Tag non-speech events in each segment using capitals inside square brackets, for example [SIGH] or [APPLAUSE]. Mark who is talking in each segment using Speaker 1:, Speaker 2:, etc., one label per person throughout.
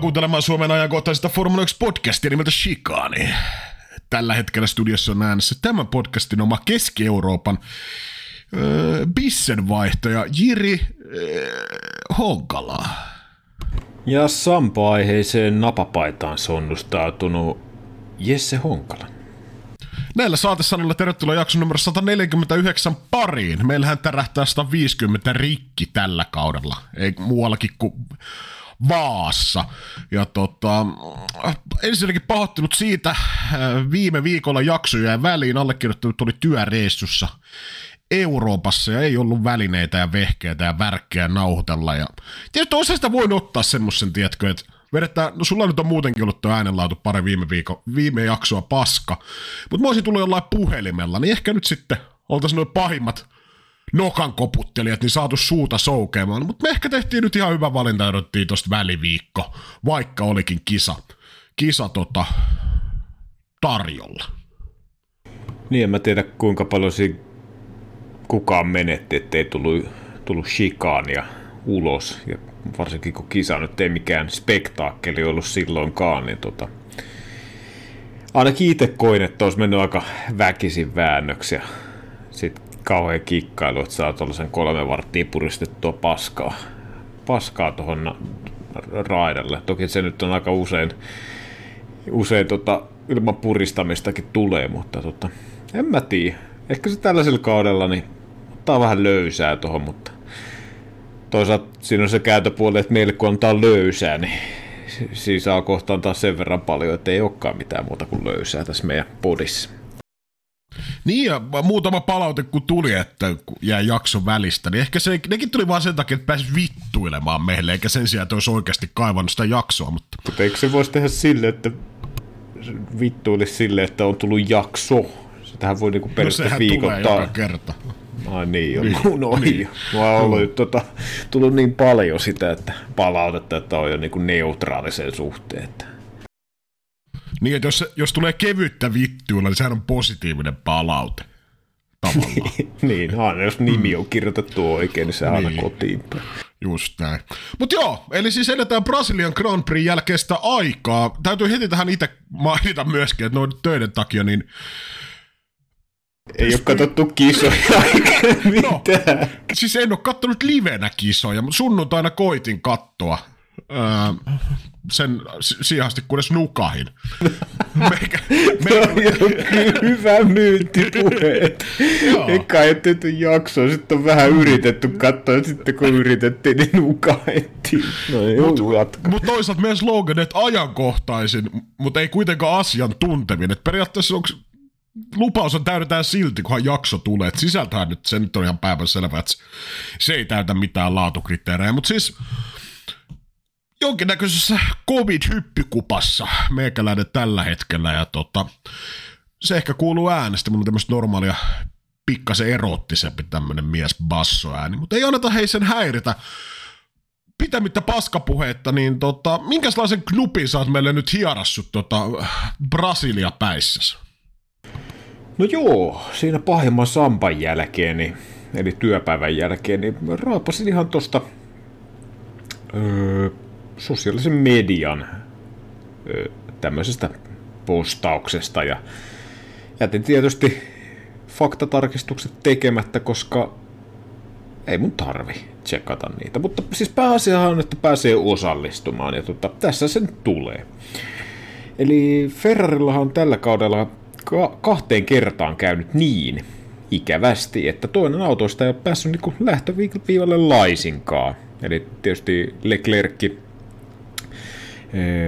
Speaker 1: Tervetuloa kuuntelemaan Suomen ajankohtaisesta Formula 1 podcastia nimeltä Shikani. Tällä hetkellä studiossa on äänessä tämän podcastin oma Keski-Euroopan öö, bissenvaihtaja Jiri öö, Honkala.
Speaker 2: Ja Sampo-aiheiseen napapaitaan sonnustautunut Jesse Honkala.
Speaker 1: Näillä saatesanoilla tervetuloa jakson numero 149 pariin. Meillähän tärähtää 150 rikki tällä kaudella, ei muuallakin kuin Vaassa. Ja tota, ensinnäkin pahoittelut siitä, äh, viime viikolla jaksoja väliin allekirjoittanut oli työreissussa Euroopassa ja ei ollut välineitä ja vehkeitä ja värkkejä nauhoitella. Ja tietysti osa sitä voin ottaa semmoisen, tiedätkö, että vedetään, no sulla nyt on muutenkin ollut tuo äänenlaatu pari viime, viikko, viime jaksoa paska, mutta mä olisin tullut jollain puhelimella, niin ehkä nyt sitten oltaisiin noin pahimmat nokan koputtelijat, niin saatu suuta soukeamaan. Mutta me ehkä tehtiin nyt ihan hyvä valinta odottiin tosta väliviikko, vaikka olikin kisa, kisa tota, tarjolla.
Speaker 2: Niin, en mä tiedä kuinka paljon siinä kukaan menetti, ettei tullut, tullut shikaania ulos. Ja varsinkin kun kisa nyt ei mikään spektaakkeli ollut silloinkaan, niin tota, ainakin itse koin, että olisi mennyt aika väkisin väännöksi ja sitten kauhean kikkailu, että saa tuollaisen kolme varttia puristettua paskaa, paskaa tuohon raidalle. Toki se nyt on aika usein, usein tota, ilman puristamistakin tulee, mutta tota, en mä tiedä. Ehkä se tällaisella kaudella niin ottaa vähän löysää tuohon, mutta toisaalta siinä on se käytöpuoli, että meille kun antaa löysää, niin siinä saa kohtaan taas sen verran paljon, että ei olekaan mitään muuta kuin löysää tässä meidän podissa.
Speaker 1: Niin ja muutama palaute kun tuli, että kun jäi jakson välistä, niin ehkä se, nekin tuli vaan sen takia, että pääsi vittuilemaan meille, eikä sen sijaan, että olisi oikeasti kaivannut sitä jaksoa. Mutta,
Speaker 2: mutta eikö se voisi tehdä sille, että vittuilisi sille, että on tullut jakso? Sitähän voi niinku periaatteessa no, viikoittaa.
Speaker 1: Tulee joka kerta.
Speaker 2: Ai niin, jo. Niin, no niin. Mä on ollut tota, tullut niin paljon sitä, että palautetta, että on jo niinku neutraalisen suhteen. Että
Speaker 1: niin, että jos, jos tulee kevyttä vittuilla, niin sehän on positiivinen palaute. [LAUGHS]
Speaker 2: niin, aina jos nimi on kirjoitettu oikein, niin se niin. aina kotiin
Speaker 1: Just näin. Mutta joo, eli siis edetään Brasilian Grand Prix jälkeistä aikaa. Täytyy heti tähän itse mainita myöskin, että noin töiden takia niin
Speaker 2: ei ole katsottu kisoja. [LAUGHS] No,
Speaker 1: siis en ole katsonut livenä kisoja, mutta sunnuntaina koitin kattoa öö, sen sijasti, kunnes nukahin. [LAUGHS]
Speaker 2: Meikä, meikä... hyvä myyntipuhe. Eikä ei tehty jaksoa, sitten on vähän yritetty katsoa, ja sitten kun yritettiin, niin nukahettiin. No
Speaker 1: Mutta mut toisaalta meidän slogan, että ajankohtaisin, mutta ei kuitenkaan asiantuntevin. Et periaatteessa onko lupaus on täydetään silti, kunhan jakso tulee. Et sisältöhän nyt, se nyt on ihan päivän selvä, että se ei täytä mitään laatukriteerejä. Mutta siis jonkinnäköisessä covid-hyppykupassa meikäläinen tällä hetkellä. Ja tota, se ehkä kuuluu äänestä, on tämmöistä normaalia pikkasen erottisempi tämmönen mies bassoääni, mutta ei anneta hei sen häiritä. Pitämättä paskapuheetta, niin tota, minkälaisen knupin sä oot meille nyt hierassut tota Brasilia päissäsi?
Speaker 2: No joo, siinä pahimman sampan jälkeen, niin, eli työpäivän jälkeen, niin raapasin ihan tosta öö, sosiaalisen median tämmöisestä postauksesta ja jätin tietysti faktatarkistukset tekemättä, koska ei mun tarvi tsekata niitä. Mutta siis pääasia on, että pääsee osallistumaan ja tota, tässä sen tulee. Eli Ferrarillahan on tällä kaudella ka- kahteen kertaan käynyt niin ikävästi, että toinen autoista ei ole päässyt niin lähtöviivalle laisinkaan. Eli tietysti Leclerc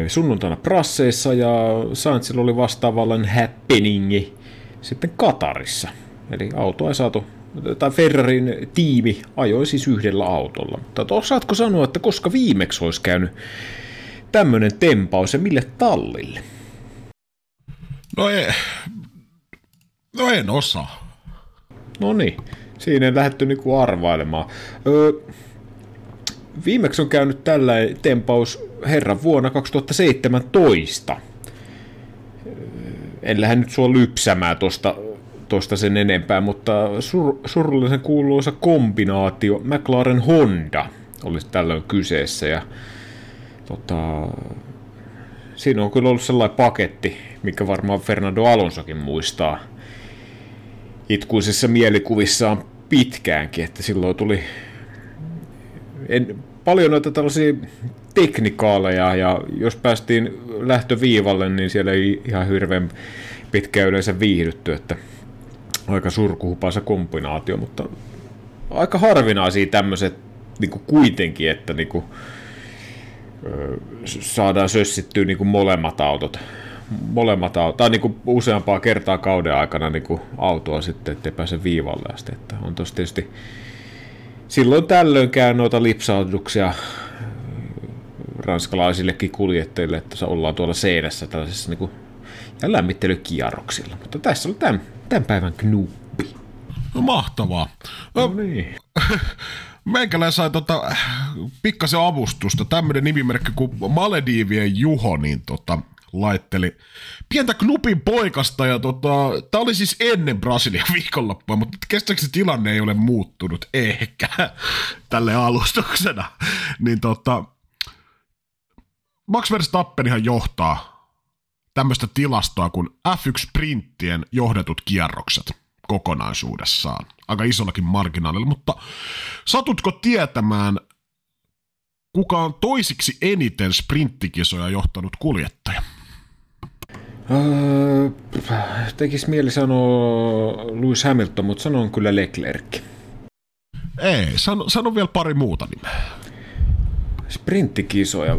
Speaker 2: sunnuntaina Prasseissa ja Sainzilla oli vastaavallan happeningi sitten Katarissa. Eli auto ei saatu, tai Ferrarin tiimi ajoi siis yhdellä autolla. Mutta osaatko sanoa, että koska viimeksi olisi käynyt tämmöinen tempaus ja mille tallille?
Speaker 1: No ei, no en osaa.
Speaker 2: No niin, siinä ei lähdetty niinku arvailemaan. Öö, viimeksi on käynyt tällä tempaus herran vuonna 2017. En lähde nyt sua lypsämään tosta, tosta sen enempää, mutta sur, surullisen kuuluisa kombinaatio McLaren Honda olisi tällöin kyseessä. Ja tota, siinä on kyllä ollut sellainen paketti, mikä varmaan Fernando Alonsokin muistaa itkuisissa mielikuvissaan pitkäänkin, että silloin tuli en, paljon noita tällaisia teknikaaleja, ja jos päästiin lähtöviivalle, niin siellä ei ihan hirveän pitkään yleensä viihdytty, että aika surkuhupaisa kombinaatio, mutta aika harvinaisia tämmöiset niin kuitenkin, että niin kuin, saadaan sössittyä niin kuin molemmat autot. Molemmat autot, tai niin kuin useampaa kertaa kauden aikana niin kuin autoa sitten, ettei pääse viivalle asti. Että on tosi tietysti silloin tällöin käy noita lipsautuksia ranskalaisillekin kuljettajille, että ollaan tuolla seinässä tällaisessa niin kuin, ja lämmittelykierroksilla. Mutta tässä on tämän, tämän päivän knuppi.
Speaker 1: No mahtavaa.
Speaker 2: No, niin. [LAUGHS]
Speaker 1: Meikäläinen sai tota, pikkasen avustusta. Tämmöinen nimimerkki kuin Maledivien Juho, niin tota, laitteli pientä knupin poikasta ja tota, tämä oli siis ennen Brasilian viikonloppua, mutta kestääkö se tilanne ei ole muuttunut ehkä tälle alustuksena. Niin tota, Max Verstappenihan johtaa tämmöistä tilastoa kuin F1-printtien johdetut kierrokset kokonaisuudessaan. Aika isollakin marginaalilla, mutta satutko tietämään, kuka on toisiksi eniten sprinttikisoja johtanut kuljettaja?
Speaker 2: Öö, tekisi mieli sanoa Lewis Hamilton, mutta sanon kyllä Leclerc.
Speaker 1: Ei, sano, sano vielä pari muuta nimeä.
Speaker 2: Sprinttikisoja.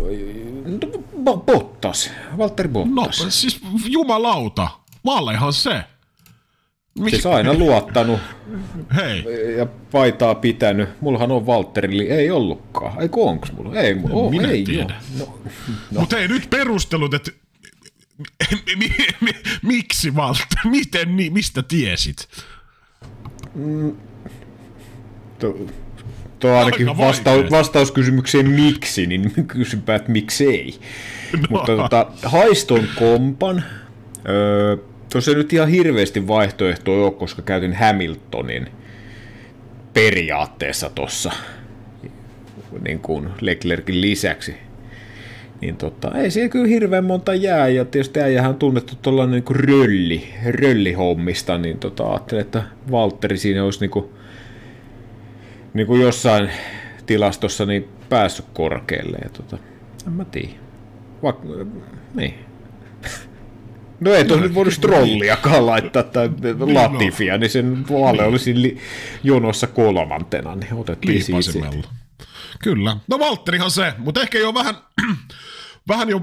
Speaker 2: No, Bottas. Valtteri Bottas.
Speaker 1: No siis jumalauta. Vallehan se.
Speaker 2: Mikä? Siis aina luottanut
Speaker 1: Hei.
Speaker 2: ja paitaa pitänyt. Mullahan on Valtteri, ei ollutkaan. Ei onks mulla? Ei mulla. Oh,
Speaker 1: Minä
Speaker 2: ei
Speaker 1: tiedän. No, no. Mutta ei nyt perustelut, että miksi Valtteri? Miten, niin, mistä tiesit?
Speaker 2: Mm, to, to ainakin vasta- vastauskysymykseen miksi, niin [LAUGHS] kysynpä, että miksei. No. Mutta tota, haiston kompan. Öö, Tuossa ei nyt ihan hirveästi vaihtoehtoja ole, koska käytin Hamiltonin periaatteessa tuossa niin kuin Leclerkin lisäksi. Niin tota, ei siellä kyllä hirveän monta jää, ja tietysti äijähän on tunnettu tuolla niin kuin rölli, röllihommista, niin tota, ajattelin, että Valtteri siinä olisi niin kuin, niin kuin jossain tilastossa niin päässyt korkealle, ja tota, en mä tiedä. Vaikka, niin, No ei tuossa nyt voinut strolliakaan laittaa tai Latifia, niin sen puolelle niin. olisi li- jonossa kolmantena, niin otettiin siitä.
Speaker 1: Kyllä. No Valtterihan se, mutta ehkä jo vähän, [CLEARS THROAT] vähän jo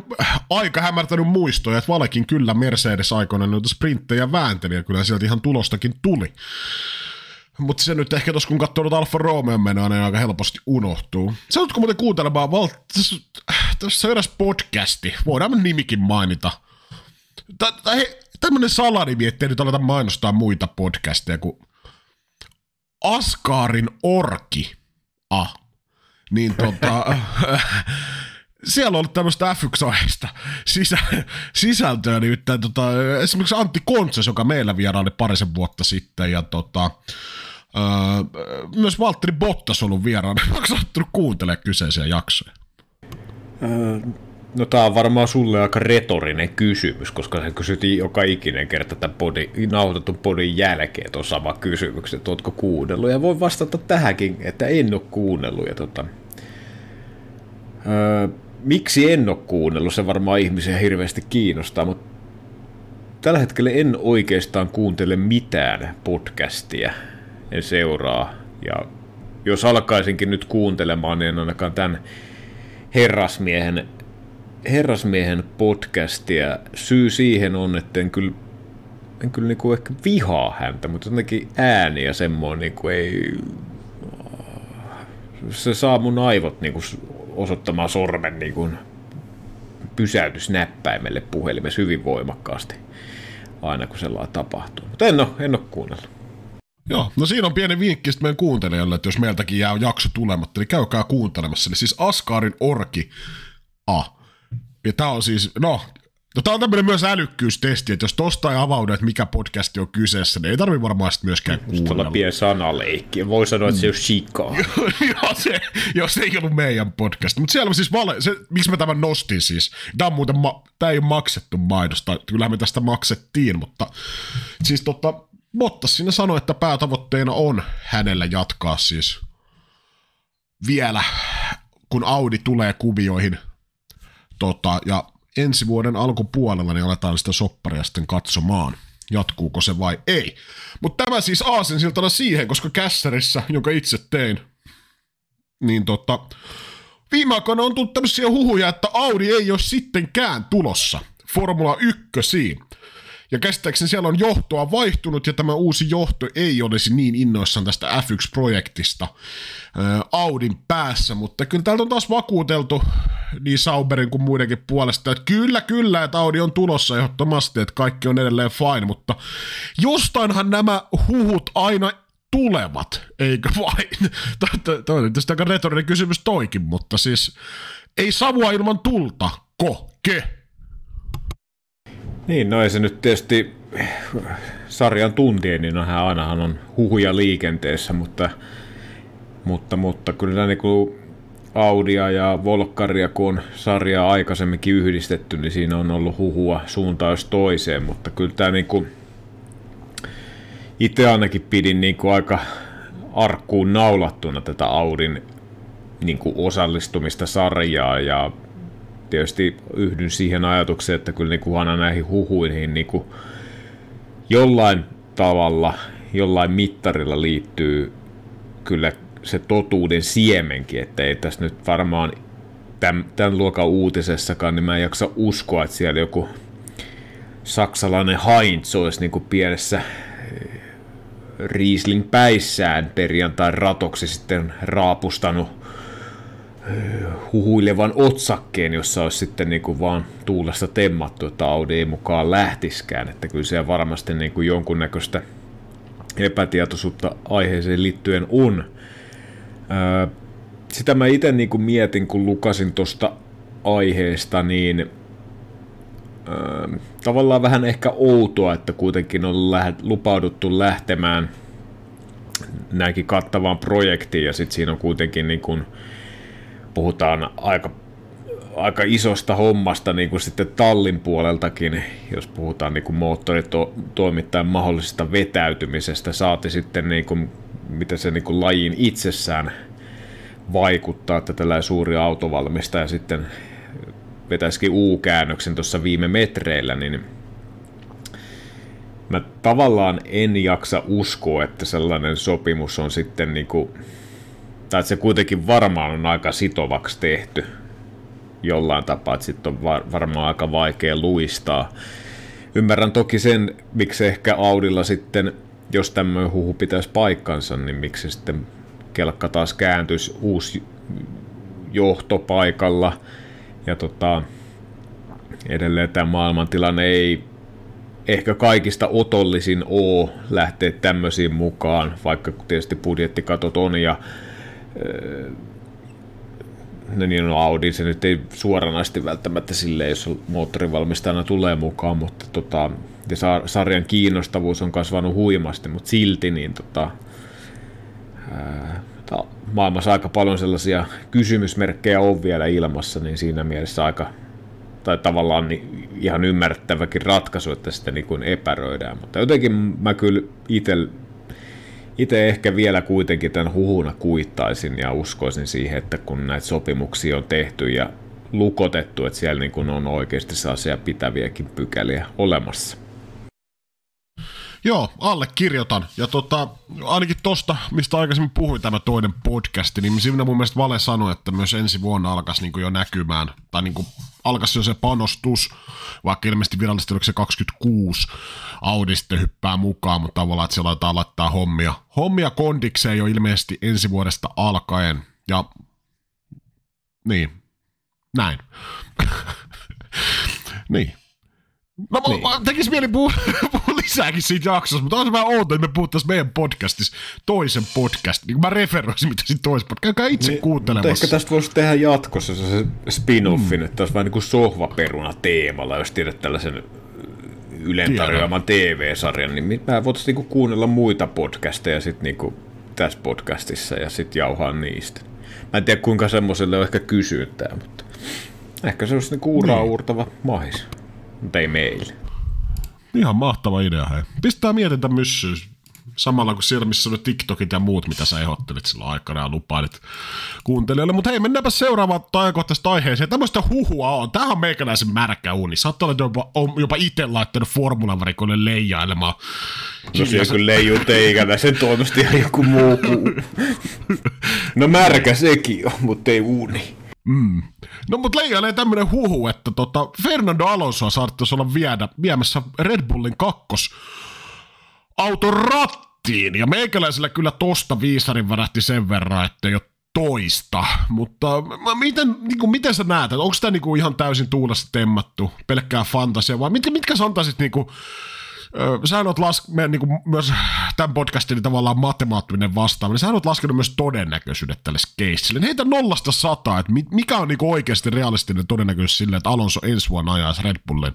Speaker 1: aika hämärtänyt muistoja, että Valekin kyllä Mercedes aikoina noita sprinttejä väänteli ja kyllä sieltä ihan tulostakin tuli. Mutta se nyt ehkä tuossa kun katsoo noita Alfa Romeo menoa, niin aika helposti unohtuu. Saatko muuten kuuntelemaan, Val... tässä on eräs podcasti, voidaan nimikin mainita – tämmöinen salanimi, ettei nyt aleta mainostaa muita podcasteja kuin Askaarin orki. Ah. Niin tota, [LAUGHS] siellä on ollut tämmöistä f 1 sisä, sisältöä, niin tota, esimerkiksi Antti Kontses, joka meillä vieraili parisen vuotta sitten, ja tota, öö, myös Valtteri Bottas on ollut vieraana. [LAUGHS] Onko sattunut kuuntelemaan kyseisiä jaksoja?
Speaker 2: Öö, No tämä on varmaan sulle aika retorinen kysymys, koska se kysyttiin joka ikinen kerta tämän podi, nauhoitetun podin jälkeen tuon sama kysymys, että ootko kuunnellut. Ja voin vastata tähänkin, että en ole kuunnellut. Ja tota, öö, miksi en ole kuunnellut, se varmaan ihmisiä hirveästi kiinnostaa, mutta tällä hetkellä en oikeastaan kuuntele mitään podcastia, en seuraa. Ja jos alkaisinkin nyt kuuntelemaan, niin en ainakaan tämän herrasmiehen herrasmiehen podcastia. Syy siihen on, että en kyllä, en kyllä niinku ehkä vihaa häntä, mutta jotenkin ääni ja semmoinen niinku ei... Se saa mun aivot niinku osoittamaan sormen niinku pysäytysnäppäimelle puhelimessa hyvin voimakkaasti aina kun sellainen tapahtuu. Mutta en ole, en ole kuunnellut.
Speaker 1: Joo, no siinä on pieni vinkki meidän kuuntelijoille, että jos meiltäkin jää jakso tulematta, niin käykää kuuntelemassa. Eli siis Askarin orki A ja tämä on siis, no, No, tämä on tämmöinen myös älykkyystesti, että jos tosta ei avaudu, että mikä podcasti on kyseessä, niin ei tarvi varmaan sitten myöskään kuunnella.
Speaker 2: Tuolla pieni sanaleikki. Voi sanoa, että se on chikaa. [LAUGHS]
Speaker 1: Joo, se, jos ei ollut meidän podcast. Mutta siellä on siis vale, se, miksi mä tämän nostin siis. Tämä on muuten, ma, tämä ei ole maksettu mainosta. Kyllähän me tästä maksettiin, mutta siis tota, Bottas sinne sanoi, että päätavoitteena on hänellä jatkaa siis vielä, kun Audi tulee kuvioihin. Tota, ja ensi vuoden alkupuolella niin aletaan sitä sopparia sitten katsomaan, jatkuuko se vai ei. Mutta tämä siis aasensiltana siihen, koska kässärissä, jonka itse tein, niin tota, viime aikoina on tullut tämmöisiä huhuja, että Audi ei ole sittenkään tulossa Formula 1. Ja käsittääkseni siellä on johtoa vaihtunut ja tämä uusi johto ei olisi niin innoissaan tästä F1-projektista Audin päässä, mutta kyllä täältä on taas vakuuteltu niin Sauberin kuin muidenkin puolesta, että kyllä, kyllä, että Audi on tulossa ehdottomasti, että kaikki on edelleen fine, mutta jostainhan nämä huhut aina tulevat, eikö vain? [LAUGHS] Tämä on tietysti aika retorinen kysymys toikin, mutta siis ei savua ilman tulta, koke?
Speaker 2: Niin, no ei se nyt tietysti sarjan tuntien, niin ainahan on huhuja liikenteessä, mutta, mutta, mutta kyllä niin Audia ja Volkkaria, kun on sarjaa aikaisemminkin yhdistetty, niin siinä on ollut huhua suuntaan jos toiseen, mutta kyllä tämä niin kuin, itse ainakin pidin niin kuin aika arkkuun naulattuna tätä Audin niin kuin osallistumista sarjaa ja tietysti yhdyn siihen ajatukseen, että kyllä niin kuin aina näihin huhuihin niin kuin jollain tavalla, jollain mittarilla liittyy kyllä se totuuden siemenkin, että ei tässä nyt varmaan tämän, tämän luokan uutisessakaan, niin mä en jaksa uskoa, että siellä joku saksalainen Heinz olisi niin kuin pienessä eh, Riesling päissään perjantai ratoksi sitten raapustanut huhuilevan otsakkeen, jossa olisi sitten niin kuin vaan tuulesta temmattu, että Audi ei mukaan lähtiskään. Että kyllä siellä varmasti niin kuin jonkunnäköistä epätietoisuutta aiheeseen liittyen on. Sitä mä itse niin kuin mietin, kun lukasin tuosta aiheesta, niin tavallaan vähän ehkä outoa, että kuitenkin on lupauduttu lähtemään näinkin kattavaan projektiin ja sitten siinä on kuitenkin niin kuin, puhutaan aika, aika isosta hommasta niin kuin sitten tallin puoleltakin, jos puhutaan niin kuin moottoritoimittajan mahdollisesta vetäytymisestä, saati sitten niin kuin, mitä se niin kuin lajin itsessään vaikuttaa, että tällainen suuri autovalmistaja sitten vetäisikin U-käännöksen tuossa viime metreillä, niin mä tavallaan en jaksa uskoa, että sellainen sopimus on sitten niin kuin tai että se kuitenkin varmaan on aika sitovaksi tehty jollain tapaa, että sitten on var- varmaan aika vaikea luistaa. Ymmärrän toki sen, miksi ehkä Audilla sitten, jos tämmöinen huhu pitäisi paikkansa, niin miksi sitten kelkka taas kääntyisi uusi johtopaikalla. Ja tota, edelleen tämä maailmantilanne ei ehkä kaikista otollisin oo lähteä tämmöisiin mukaan, vaikka tietysti budjettikatot on ja no niin, no Audi se nyt ei suoranaisesti välttämättä sille, jos moottorivalmistajana tulee mukaan, mutta tota, ja sarjan kiinnostavuus on kasvanut huimasti, mutta silti niin tota, ää, maailmassa aika paljon sellaisia kysymysmerkkejä on vielä ilmassa, niin siinä mielessä aika, tai tavallaan ihan ymmärrettäväkin ratkaisu, että sitä niin kuin epäröidään, mutta jotenkin mä kyllä itse itse ehkä vielä kuitenkin tämän huhuna kuittaisin ja uskoisin siihen, että kun näitä sopimuksia on tehty ja lukotettu, että siellä niin kuin on oikeasti sellaisia pitäviäkin pykäliä olemassa.
Speaker 1: Joo, allekirjoitan. Ja tota, ainakin tosta, mistä aikaisemmin puhuin tämä toinen podcast, niin siinä mun mielestä Vale sanoi, että myös ensi vuonna alkaisi niin jo näkymään, tai niin alkaisi jo se panostus, vaikka ilmeisesti virallisesti oliko se 26, Audi sitten hyppää mukaan, mutta tavallaan, että se laitetaan laittaa hommia. Hommia kondikseen jo ilmeisesti ensi vuodesta alkaen, ja niin, näin. [LAUGHS] niin. No niin. tekisi mieli puhua, [LAUGHS] puhua lisääkin siitä jaksossa, mutta on se vähän outo, että me puhuttaisiin meidän podcastissa toisen podcastin. Niin mä referoisin, mitä siinä toisessa podcastissa. Käykää itse niin, kuuntelemassa.
Speaker 2: Ehkä tästä voisi tehdä jatkossa se spin-offin, mm. että olisi vähän niin kuin sohvaperuna teemalla, jos tiedät tällaisen Ylen tarjoaman TV-sarjan, niin mä voitaisiin niinku kuunnella muita podcasteja sit niinku tässä podcastissa ja sitten jauhaa niistä. Mä en tiedä kuinka semmoiselle on ehkä kysyntää, mutta ehkä se olisi niinku uraa niin. uurtava mahis. Mutta ei meille.
Speaker 1: Ihan mahtava idea, hei. Pistää mietintä myssyä samalla kuin siellä, missä oli TikTokit ja muut, mitä sä ehdottelit silloin aikana ja lupailit kuuntelijoille. Mutta hei, mennäänpä seuraavaan ajankohtaisesta aiheeseen. Tämmöistä huhua on. Tähän on meikäläisen märkä uni. Sä oot jopa, jopa itse laittanut formulavarikoille leijailemaan.
Speaker 2: No siellä kyllä leijuu teikäläisen toimesta ihan joku muu [LAUGHS] No märkä sekin on, mutta ei uuni.
Speaker 1: Mm. No mutta leijailee tämmönen huhu, että tota Fernando Alonso saattaisi olla viedä, viemässä Red Bullin kakkos auton rattiin. Ja meikäläisellä kyllä tosta viisarin värähti sen verran, että ole toista. Mutta miten, niin kuin, miten sä näet, onko tämä niin ihan täysin tuulesta temmattu, pelkkää fantasia, vai mitkä, mitkä sä antaisit niin kuin, Sä oot las, me, niin kuin myös tämän podcastin tavallaan matemaattinen vastaava, niin sä oot laskenut myös todennäköisyydet tälle keissille. Heitä nollasta sataa, että mikä on niin kuin oikeasti realistinen todennäköisyys sille, että Alonso ensi vuonna ajaisi Red Bullin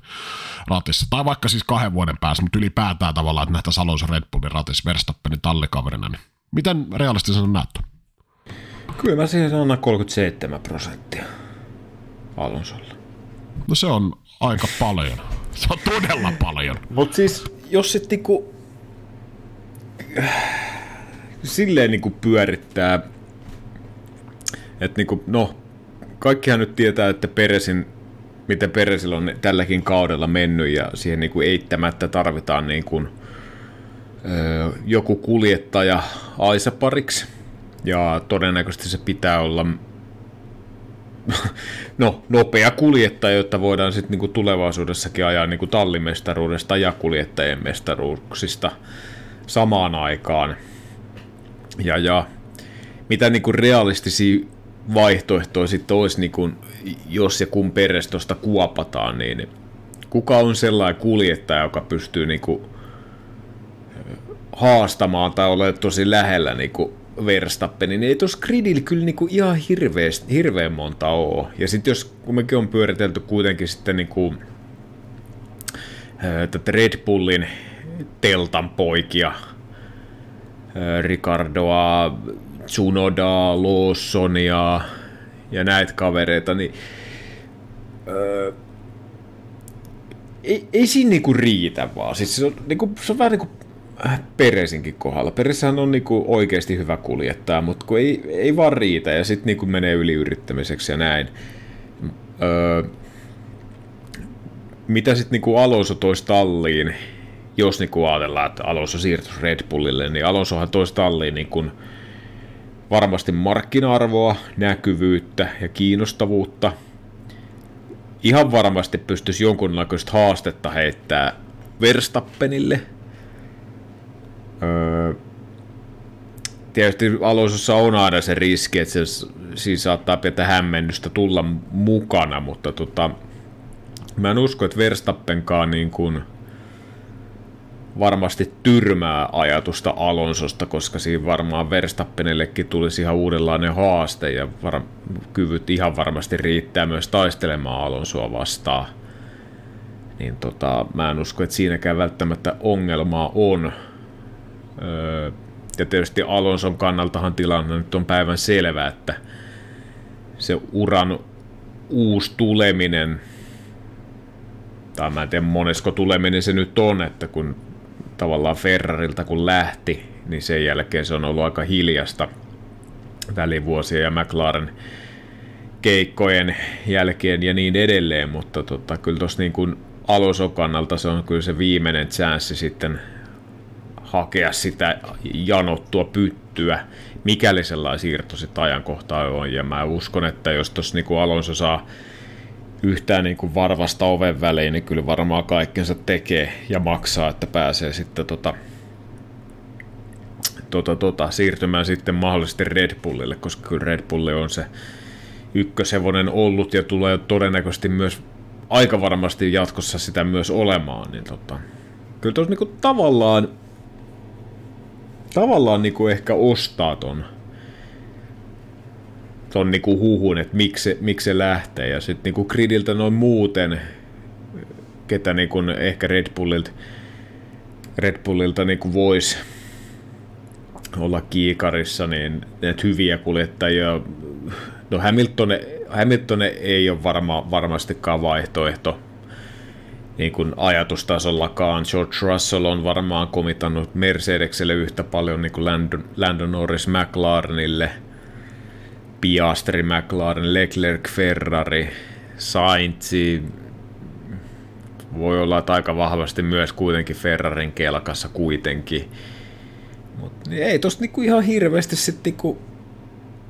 Speaker 1: ratissa. Tai vaikka siis kahden vuoden päässä, mutta ylipäätään tavallaan, että nähtäisiin Alonso Red Bullin ratissa Verstappenin tallikaverina. Niin miten realistisena näet
Speaker 2: Kyllä mä siihen annan 37 prosenttia Alonsolle.
Speaker 1: No se on aika paljon. Se on todella paljon.
Speaker 2: Mut siis, jos sit niinku... Silleen niinku pyörittää... Että niinku, no, kaikkihan nyt tietää, että Peresin, miten Peresillä on tälläkin kaudella mennyt ja siihen niinku eittämättä tarvitaan niinku, öö, joku kuljettaja aisapariksi. Ja todennäköisesti se pitää olla [LAUGHS] no, nopea kuljettaja, jotta voidaan sitten niinku tulevaisuudessakin ajaa niinku tallimestaruudesta ja kuljettajien mestaruuksista samaan aikaan. Ja, ja mitä niinku realistisia vaihtoehtoja sitten olisi, niinku, jos ja kun perestosta kuopataan, niin kuka on sellainen kuljettaja, joka pystyy niinku haastamaan tai olemaan tosi lähellä niinku Verstappenin, niin ei tuossa gridillä kyllä niinku ihan hirveästi, hirveän monta oo. Ja sitten jos, mekin on pyöritelty kuitenkin sitten niinku, tätä Red Bullin teltan poikia, Ricardoa, Tsunodaa, Lawsonia ja näitä kavereita, niin ei, ei siinä niinku riitä vaan. Siis se, on, niinku, se on vähän niinku Peresinkin kohdalla. Peressähän on niinku oikeasti hyvä kuljettaja, mutta kun ei, ei vaan riitä ja sitten niinku menee yliyrittämiseksi ja näin. Öö, mitä sitten niinku Alonso toisi talliin, jos niinku ajatellaan, että Alonso siirtyisi Red Bullille, niin Alonsohan toisi talliin niinku varmasti markkina-arvoa, näkyvyyttä ja kiinnostavuutta. Ihan varmasti pystyisi jonkunnäköistä haastetta heittää Verstappenille – Tietysti alussa on aina se riski, että se, siinä saattaa pientä hämmennystä tulla mukana, mutta tota, mä en usko, että Verstappenkaan niin kuin varmasti tyrmää ajatusta Alonsosta, koska siinä varmaan Verstappenillekin tulisi ihan uudenlainen haaste ja var- kyvyt ihan varmasti riittää myös taistelemaan Alonsoa vastaan. Niin tota, mä en usko, että siinäkään välttämättä ongelmaa on. Ja tietysti Alonson kannaltahan tilanne nyt on päivän selvä, että se uran uusi tuleminen, tai mä en tiedä monesko tuleminen se nyt on, että kun tavallaan Ferrarilta kun lähti, niin sen jälkeen se on ollut aika hiljasta välivuosia ja McLaren keikkojen jälkeen ja niin edelleen, mutta tota, kyllä tuossa niin kuin Alonso kannalta se on kyllä se viimeinen chanssi sitten hakea sitä janottua pyttyä, mikäli sellainen siirto sitten ajankohtaa on. Ja mä uskon, että jos tuossa niin Alonso saa yhtään niin kuin varvasta oven väliin, niin kyllä varmaan kaikkensa tekee ja maksaa, että pääsee sitten tota, tota, tota, siirtymään sitten mahdollisesti Red Bullille, koska kyllä Red Bulli on se ykköshevonen ollut ja tulee todennäköisesti myös aika varmasti jatkossa sitä myös olemaan, niin tota, kyllä tuossa niinku tavallaan, tavallaan niinku ehkä ostaa ton, ton niinku huhun, että miksi miksi se lähtee. Ja sitten niinku Gridiltä noin muuten, ketä niinku ehkä Red Bullilta, Red Bullilta niinku voisi olla kiikarissa, niin ne hyviä kuljettajia, no Hamilton, Hamilton ei ole varma, varmastikaan vaihtoehto niin kuin ajatustasollakaan. George Russell on varmaan komitannut Mercedekselle yhtä paljon niin kuin Landon, Landon Norris McLarenille, Piastri McLaren, Leclerc Ferrari, Sainz, voi olla että aika vahvasti myös kuitenkin Ferrarin kelkassa kuitenkin. Mut ei tosta niinku ihan hirveästi sit niinku,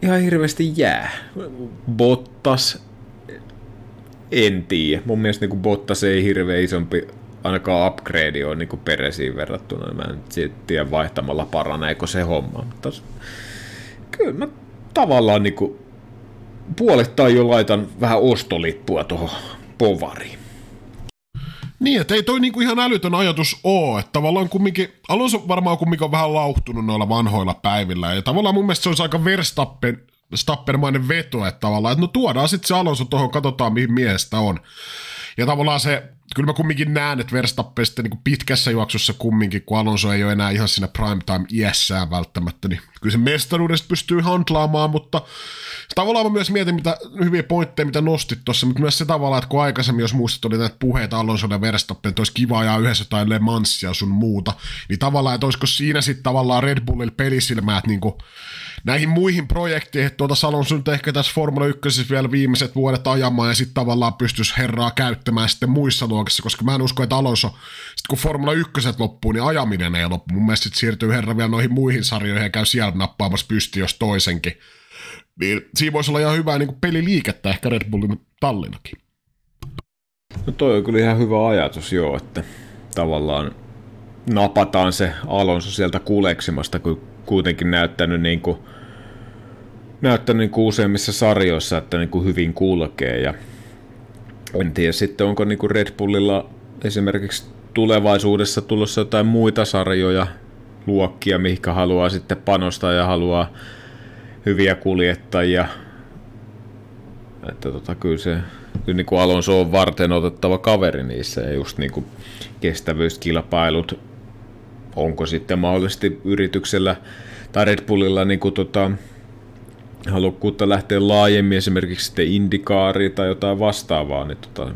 Speaker 2: ihan hirveästi jää. Bottas, en tiedä. Mun mielestä niinku Bottas ei hirveän isompi ainakaan upgrade on niinku Peresiin verrattuna. Mä en tiedä vaihtamalla paraneeko se homma. Mutta kyllä mä tavallaan niinku puolettain jo laitan vähän ostolippua tuohon povariin.
Speaker 1: Niin, että ei toi niinku ihan älytön ajatus oo, että tavallaan kumminkin, Alonso varmaan kumminkin on vähän lauhtunut noilla vanhoilla päivillä, ja tavallaan mun mielestä se olisi aika Verstappen, Stappermainen veto, että tavallaan, että no tuodaan sitten se Alonso tuohon, katsotaan mihin miehestä on. Ja tavallaan se, kyllä mä kumminkin näen, että Verstappen sitten niin pitkässä juoksussa kumminkin, kun Alonso ei ole enää ihan siinä primetime iässään välttämättä, niin kyllä se mestaruudesta pystyy handlaamaan, mutta tavallaan mä myös mietin, mitä hyviä pointteja, mitä nostit tuossa, mutta myös se tavallaan, että kun aikaisemmin, jos muistat, oli näitä puheita Alonso ja Verstappen, että olisi kiva ajaa yhdessä tai Le Mansia sun muuta, niin tavallaan, että olisiko siinä sitten tavallaan Red Bullilla pelisilmät niin kuin näihin muihin projekteihin, että tuota Salon nyt ehkä tässä Formula 1 vielä viimeiset vuodet ajamaan ja sitten tavallaan pystyisi herraa käyttämään sitten muissa luokissa, koska mä en usko, että Alonso, sit kun Formula 1 loppuu, niin ajaminen ei loppu. Mun mielestä sitten siirtyy herra vielä noihin muihin sarjoihin ja käy siellä nappaamassa pysti jos toisenkin. Niin siinä voisi olla ihan hyvää niin peliliikettä ehkä Red Bullin tallinakin.
Speaker 2: No toi on kyllä ihan hyvä ajatus, joo, että tavallaan napataan se Alonso sieltä kuleksimasta, kun kuitenkin näyttänyt niin kuin näyttänyt niin kuin useimmissa sarjoissa, että niin kuin hyvin kulkee. Ja en tiedä sitten, onko niin kuin Red Bullilla esimerkiksi tulevaisuudessa tulossa jotain muita sarjoja, luokkia, mihinkä haluaa sitten panostaa ja haluaa hyviä kuljettajia. Että tota, kyllä se kyllä niin kuin Alonso on varten otettava kaveri niissä ja just niin kuin kestävyyskilpailut, onko sitten mahdollisesti yrityksellä tai Red Bullilla niin kuin tota, halukkuutta lähteä laajemmin esimerkiksi sitten indikaariin tai jotain vastaavaa, niin tota,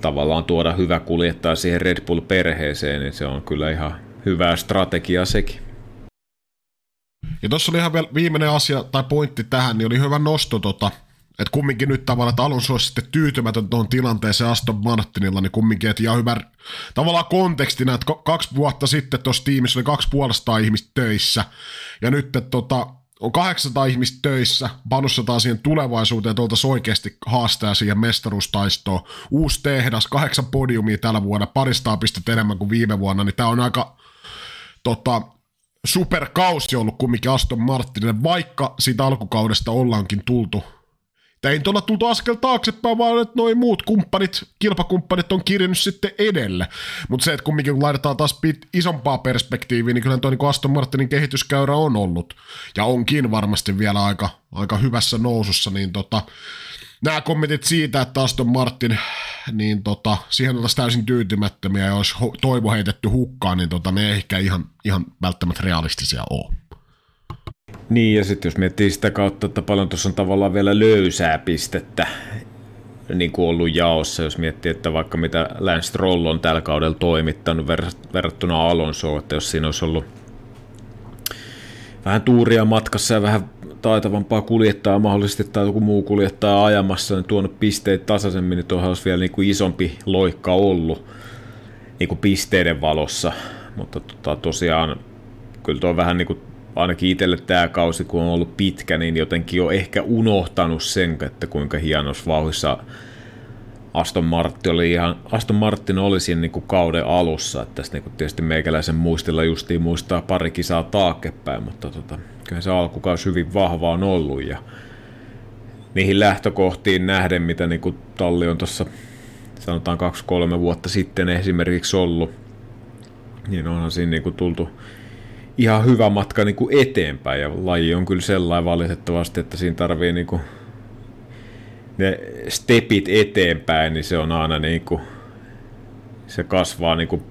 Speaker 2: tavallaan tuoda hyvä kuljettaja siihen Red Bull-perheeseen, niin se on kyllä ihan hyvää strategiaa sekin.
Speaker 1: Ja tuossa oli ihan vielä viimeinen asia tai pointti tähän, niin oli hyvä nosto tota, että kumminkin nyt tavallaan, että Alonso olisi sitten tyytymätön tuon tilanteeseen Aston Martinilla, niin kumminkin, että ihan hyvä tavallaan kontekstina, että kaksi vuotta sitten tuossa tiimissä oli kaksi puolesta ihmistä töissä, ja nyt että tota, on 800 ihmistä töissä, panostetaan siihen tulevaisuuteen, oltaisiin oikeasti haastaja siihen mestaruustaistoon. Uusi tehdas, kahdeksan podiumia tällä vuonna, parista pistettä enemmän kuin viime vuonna, niin tämä on aika tota, superkausi ollut kumminkin Aston Martinille, vaikka siitä alkukaudesta ollaankin tultu tai ei tuolla tultu askel taaksepäin, vaan että noin muut kumppanit, kilpakumppanit on kirjannut sitten edelle. Mutta se, että kumminkin kun laitetaan taas isompaa perspektiiviä, niin kyllä tuo niin Aston Martinin kehityskäyrä on ollut. Ja onkin varmasti vielä aika, aika hyvässä nousussa, niin tota, nämä kommentit siitä, että Aston Martin, niin tota, siihen oltaisiin täysin tyytymättömiä ja olisi toivo heitetty hukkaan, niin tota, ne ei ehkä ihan, ihan välttämättä realistisia ole.
Speaker 2: Niin, ja sitten jos miettii sitä kautta, että paljon tuossa on tavallaan vielä löysää pistettä niin kuin ollut jaossa, jos miettii, että vaikka mitä Lance Stroll on tällä kaudella toimittanut verrattuna Alonsoon, että jos siinä olisi ollut vähän tuuria matkassa ja vähän taitavampaa kuljettaa mahdollisesti tai joku muu kuljettaa ajamassa, niin tuonut pisteet tasaisemmin, niin tuohon olisi vielä niin kuin isompi loikka ollut niin kuin pisteiden valossa. Mutta tota, tosiaan kyllä tuo vähän niin kuin ainakin itselle tämä kausi, kun on ollut pitkä, niin jotenkin on ehkä unohtanut sen, että kuinka hienossa vauhissa Aston Martin oli ihan, Aston Martin oli siinä niin kuin kauden alussa, että tästä niin kuin tietysti meikäläisen muistilla justiin muistaa pari kisaa taaksepäin, mutta tota, kyllä se alkukausi hyvin vahva on ollut ja niihin lähtökohtiin nähden, mitä niin kuin talli on tuossa sanotaan kaksi-kolme vuotta sitten esimerkiksi ollut, niin onhan siinä niin kuin tultu ihan hyvä matka niin kuin eteenpäin. Ja laji on kyllä sellainen valitettavasti, että siinä tarvii niin kuin ne stepit eteenpäin, niin se on aina niin kuin, se kasvaa niin kuin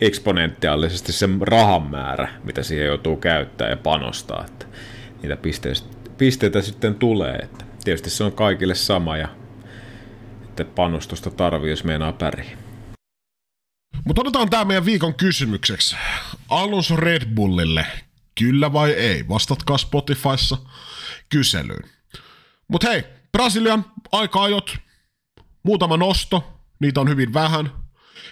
Speaker 2: eksponentiaalisesti se rahan määrä, mitä siihen joutuu käyttää ja panostaa, että niitä pisteitä sitten tulee. Että tietysti se on kaikille sama ja että panostusta tarvii, jos meinaa pärjää.
Speaker 1: Mutta otetaan tämä meidän viikon kysymykseksi. Alonso Red Bullille, kyllä vai ei? Vastatkaa Spotifyssa kyselyyn. Mutta hei, Brasilian aika-ajot, muutama nosto, niitä on hyvin vähän.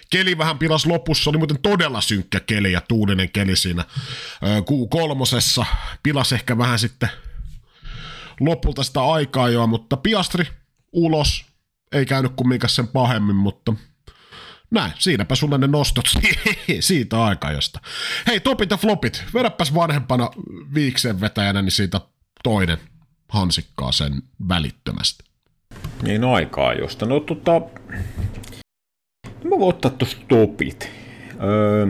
Speaker 1: Keli vähän pilas lopussa, oli muuten todella synkkä keli ja tuulinen keli siinä Q3. Pilas ehkä vähän sitten lopulta sitä aikaa jo, mutta Piastri ulos, ei käynyt kumminkaan sen pahemmin, mutta näin, siinäpä sulle ne nostot [LAUGHS] siitä aikajosta. Hei, topit ja flopit, vedäpäs vanhempana viikseen vetäjänä, niin siitä toinen hansikkaa sen välittömästi.
Speaker 2: Niin aikaa josta. No tota, mä voin ottaa tuosta topit. Öö,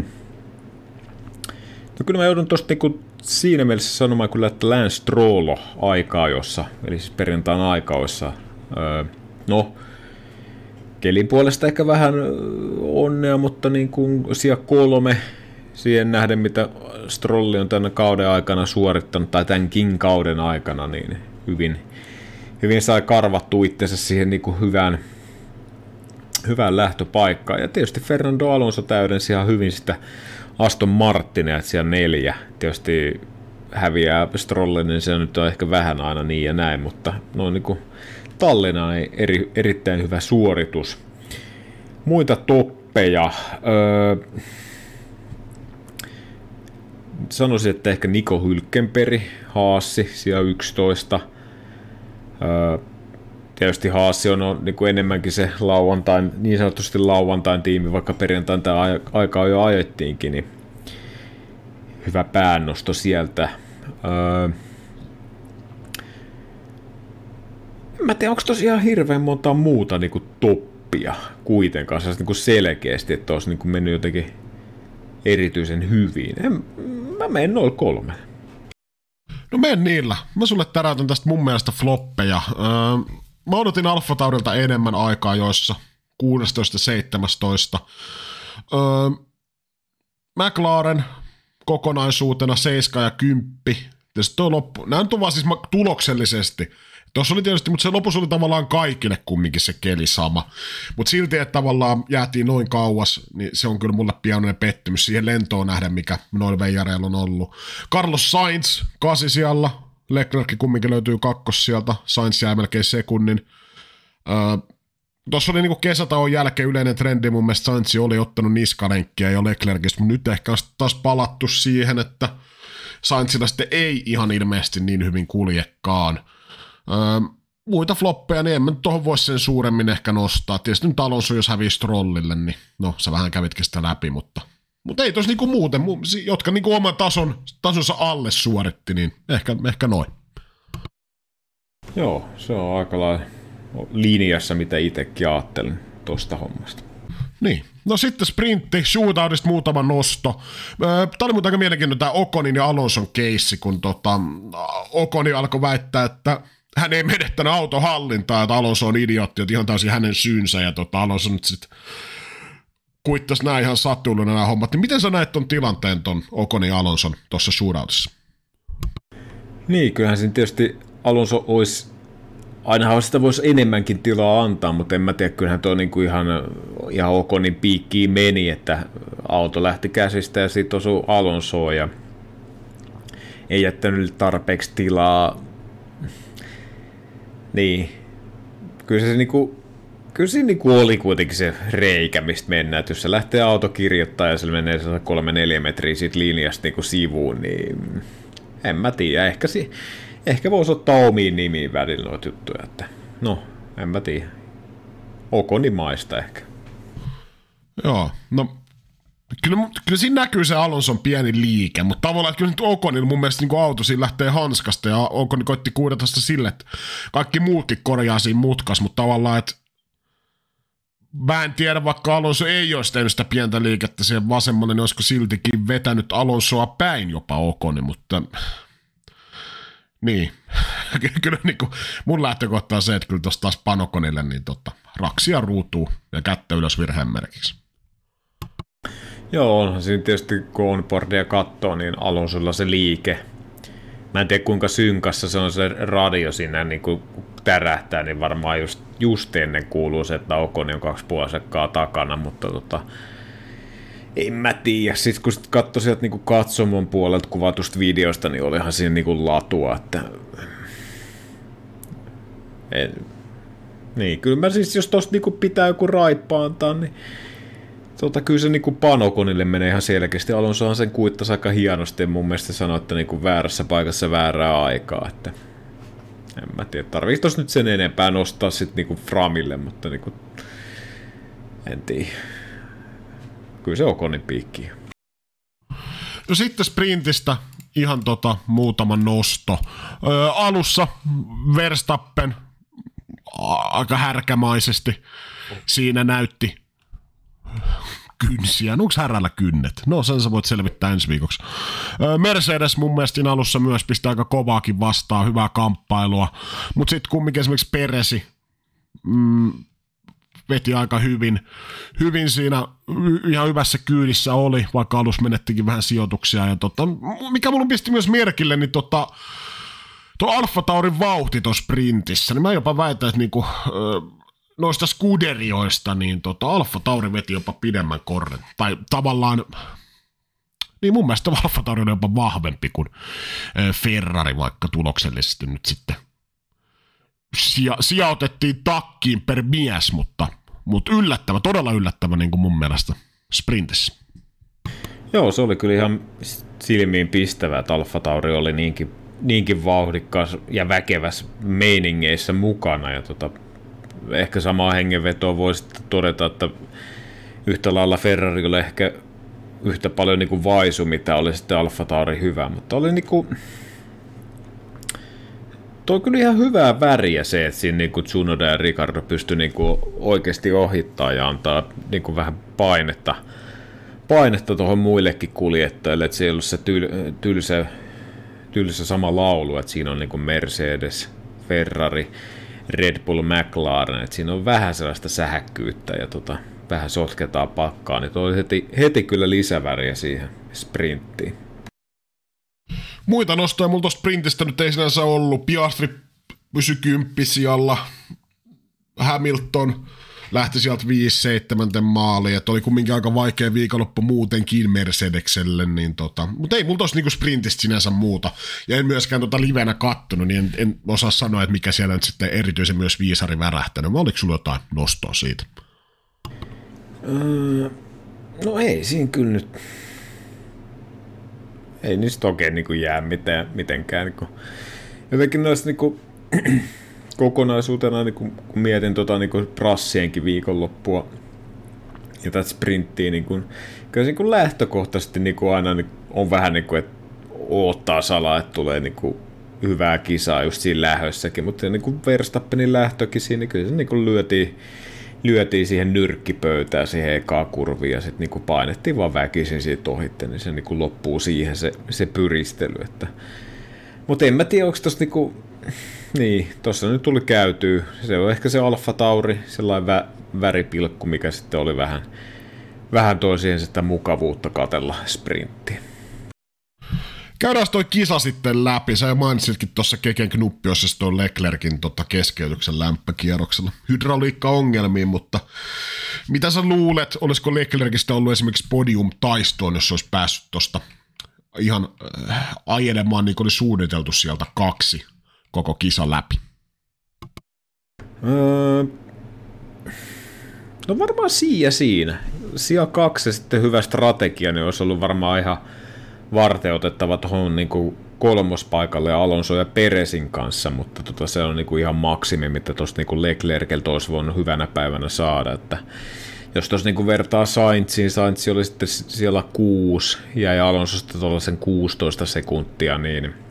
Speaker 2: no kyllä mä joudun tuosta niinku siinä mielessä sanomaan kyllä, että Lance Stroll aikaa jossa, eli siis perjantain aikaoissa. Öö, no, kelin puolesta ehkä vähän onnea, mutta niin kuin siellä kolme siihen nähden, mitä Strolli on tänä kauden aikana suorittanut, tai tämänkin kauden aikana, niin hyvin, hyvin sai karvattu itsensä siihen niin kuin hyvään, hyvään lähtöpaikkaan. Ja tietysti Fernando Alonso täydensi ihan hyvin sitä Aston Martinia, että siellä neljä. Tietysti häviää Strolle, niin se nyt on ehkä vähän aina niin ja näin, mutta noin niin kuin tallina niin eri, erittäin hyvä suoritus. Muita toppeja. Öö, sanoisin, että ehkä Niko Hylkenperi, Haassi, siellä 11. Öö, tietysti Haassi on, on niin kuin enemmänkin se lauantain, niin sanotusti lauantain tiimi, vaikka perjantain tämä aika jo ajettiinkin, niin hyvä päännosto sieltä. Öö, mä tiedä, onko tosiaan hirveän monta muuta niin kuin toppia kuitenkaan, se niin kuin selkeästi, että olisi niin kuin mennyt jotenkin erityisen hyvin. En, mä menen noin kolme.
Speaker 1: No menen niillä. Mä sulle täräytän tästä mun mielestä floppeja. Öö, mä odotin Alfa Taurilta enemmän aikaa joissa 16-17. Öö, McLaren kokonaisuutena 7 ja 10. Tietysti tuo loppu, nämä on siis tuloksellisesti. Tuossa oli tietysti, mutta se lopussa oli tavallaan kaikille kumminkin se keli sama. Mutta silti, että tavallaan jäätiin noin kauas, niin se on kyllä mulle pienoinen pettymys siihen lentoon nähdä, mikä noilla veijareilla on ollut. Carlos Sainz, kasi siellä, Leclerc kumminkin löytyy kakkos sieltä, Sainz jää melkein sekunnin. Öö, Tuossa oli niinku kesätauon jälkeen yleinen trendi, mun mielestä Sainz oli ottanut niskalenkkiä jo Leclercistä, mutta nyt ehkä on taas palattu siihen, että Sainzilla sitten ei ihan ilmeisesti niin hyvin kuljekaan. Öö, muita floppeja, niin en mä tuohon voi sen suuremmin ehkä nostaa. Tietysti nyt Alonso, jos hävisi trollille, niin no, sä vähän kävitkin sitä läpi, mutta, mutta ei tos niinku muuten, jotka niinku oman tason, tasonsa alle suoritti, niin ehkä, ehkä noin.
Speaker 2: Joo, se on aika lailla linjassa, mitä itsekin ajattelin tuosta hommasta.
Speaker 1: Niin. No sitten sprintti, shootoutista muutama nosto. Tämä oli muuten aika mielenkiintoinen tämä Okonin ja Alonson keissi, kun tota, Okoni alkoi väittää, että hän ei menettänyt autohallintaa, että Alonso on idiootti, että ihan täysin hänen syynsä, ja tota, Alonso nyt sitten kuittas nämä ihan sattuilluna nämä hommat. Niin miten sä näet ton tilanteen ton Okonin ja Alonson tuossa shootoutissa?
Speaker 2: Niin, kyllähän siinä tietysti Alonso olisi ainahan sitä voisi enemmänkin tilaa antaa, mutta en mä tiedä, kyllähän tuo niinku ihan, ihan Okonin piikkiin meni, että auto lähti käsistä ja sitten osui Alonsoon ja ei jättänyt tarpeeksi tilaa niin. Kyllä se niinku, kyllä se niinku oli kuitenkin se reikä, mistä mennään. Että jos se lähtee auto kirjoittaa ja se menee 3-4 metriä siitä linjasta niinku sivuun, niin en mä tiedä. Ehkä, si- ehkä voisi ottaa omiin nimiin välillä noita juttuja. Että, no, en mä tiedä. Okonimaista ehkä.
Speaker 1: Joo, no Kyllä, kyllä siinä näkyy se Alonson pieni liike, mutta tavallaan että kyllä nyt Okonilla mun mielestä niin auto siinä lähtee hanskasta ja Okoni koitti kuudata sitä sille, että kaikki muutkin korjaa siinä mutkas, mutta tavallaan, että mä en tiedä, vaikka Alonso ei olisi tehnyt sitä pientä liikettä siihen vasemmalle, niin olisiko siltikin vetänyt Alonsoa päin jopa Okoni, mutta niin. [LAUGHS] kyllä niin kuin, mun lähtökohta on se, että kyllä tuossa taas Panokonille niin tota, raksia ruutuu ja kättä ylös virheen merkiksi.
Speaker 2: Joo, onhan siinä tietysti kun on boardia katsoo, niin Alonsolla se liike. Mä en tiedä kuinka synkassa se on se radio siinä niin kuin tärähtää, niin varmaan just, just ennen kuuluu se, että Okoni on kaksi puolisekkaa takana, mutta tota, en mä tiedä. Sitten kun sit katsoi sieltä niinku katsomon puolelta kuvatusta videosta, niin olihan siinä niinku latua, että... En... Niin, kyllä mä siis, jos tosta niinku pitää joku raippa antaa, niin tota, kyllä se niinku Panokonille menee ihan selkeästi. Alonsohan sen kuittasi aika hienosti mun mielestä sanoi, että niinku väärässä paikassa väärää aikaa. Että en mä tiedä, tarvitsisi nyt sen enempää nostaa sitten niinku Framille, mutta niinku, en tiedä kyllä se Okonin piikki.
Speaker 1: No sitten sprintistä ihan tota muutama nosto. Öö, alussa Verstappen aika härkämaisesti siinä näytti kynsiä. Onko härällä kynnet? No sen sä voit selvittää ensi viikoksi. Mercedes mun mielestä alussa myös pistää aika kovaakin vastaan, hyvää kamppailua. Mutta sitten kumminkin esimerkiksi Peresi mm, veti aika hyvin, hyvin siinä ihan hyvässä kyydissä oli, vaikka alus menettikin vähän sijoituksia. Ja tota, mikä mulla pisti myös merkille, niin tota, tuo Alfa Taurin vauhti tuossa sprintissä, niin mä jopa väitän, että niinku, noista skuderioista, niin tota, Alfa Tauri veti jopa pidemmän korren. Tai tavallaan, niin mun mielestä Alfa Tauri on jopa vahvempi kuin Ferrari, vaikka tuloksellisesti nyt sitten sija, sijautettiin takkiin per mies, mutta, mutta yllättävä, todella yllättävä niin kuin mun mielestä sprintissä.
Speaker 2: Joo, se oli kyllä ihan silmiin pistävä, että Alfa Tauri oli niinkin, niinkin vauhdikkaas ja väkevässä meiningeissä mukana. Ja tota, ehkä samaa hengenvetoa voisi todeta, että yhtä lailla Ferrari oli ehkä yhtä paljon niin kuin vaisu, mitä oli sitten Alfa Tauri hyvä, mutta oli niin kuin, on kyllä ihan hyvää väriä se, että siinä niin Tsunoda ja Ricardo pystyy niin oikeasti ohittaa ja antaa niin kuin vähän painetta painetta tuohon muillekin kuljettajille, että se ei ollut se tyl, tylsä, tylsä sama laulu, että siinä on niin Mercedes, Ferrari, Red Bull, McLaren, että siinä on vähän sellaista sähäkkyyttä ja tota, vähän sotketaan pakkaa, niin tuo heti, heti kyllä lisäväriä siihen sprinttiin.
Speaker 1: Muita nostoja mulla tuosta sprintistä nyt ei sinänsä ollut. Piastri pysy kymppisialla. Hamilton lähti sieltä 5-7 maaliin, että oli kumminkin aika vaikea viikonloppu muutenkin Mercedekselle, niin tota, mutta ei mulla tossa niinku sprintistä sinänsä muuta, ja en myöskään tota livenä kattonut, niin en, en osaa sanoa, että mikä siellä nyt sitten erityisen myös viisari värähtänyt, vai oliko sulla jotain nostoa siitä?
Speaker 2: Öö, no ei siinä kyllä nyt ei niistä oikein niin kuin jää mitenkään. Niin kuin. Jotenkin noista niin kuin, kokonaisuutena, niin kuin, kun mietin tota, niin kuin prassienkin viikonloppua ja tätä sprinttiä, niin kuin, kyllä niin kuin lähtökohtaisesti niin kuin aina niin on vähän niin kuin, että odottaa salaa, että tulee niin kuin, hyvää kisaa just siinä lähössäkin, mutta niin kuin Verstappenin lähtökin siinä, niin kyllä se niin kuin lyötiin, lyötiin siihen nyrkkipöytään siihen ekaa kurviin ja sitten niinku painettiin vaan väkisin siitä ohitte, niin se niinku loppuu siihen se, se pyristely. Että. Mutta en mä tiedä, onko tossa niinku, niin, tuossa nyt tuli käytyy. Se on ehkä se Alfa Tauri, sellainen vä, väripilkku, mikä sitten oli vähän, vähän toi siihen sitä mukavuutta katella sprinttiin.
Speaker 1: Käydään toi kisa sitten läpi. Sä mainitsitkin tuossa Keken knuppiossa tuon Leclerkin tota keskeytyksen lämpökierroksella. Hydrauliikka-ongelmiin, mutta mitä sä luulet, olisiko Leclerkistä ollut esimerkiksi podium-taistoon, jos olisi päässyt tuosta ihan äh, ajelemaan niin kuin oli suunniteltu sieltä kaksi koko kisa läpi?
Speaker 2: Öö, no varmaan siinä siinä. Sija kaksi ja sitten hyvä strategia, niin olisi ollut varmaan ihan varteutettava tuohon niin kolmospaikalle Alonso ja Peresin kanssa, mutta tota, se on niin kuin ihan maksimi, mitä tuosta niin Leclerceltä olisi voinut hyvänä päivänä saada. Että jos tuossa niin vertaa Saintsiin, Saintsi oli sitten siellä 6 ja Alonsosta tuollaisen 16 sekuntia, niin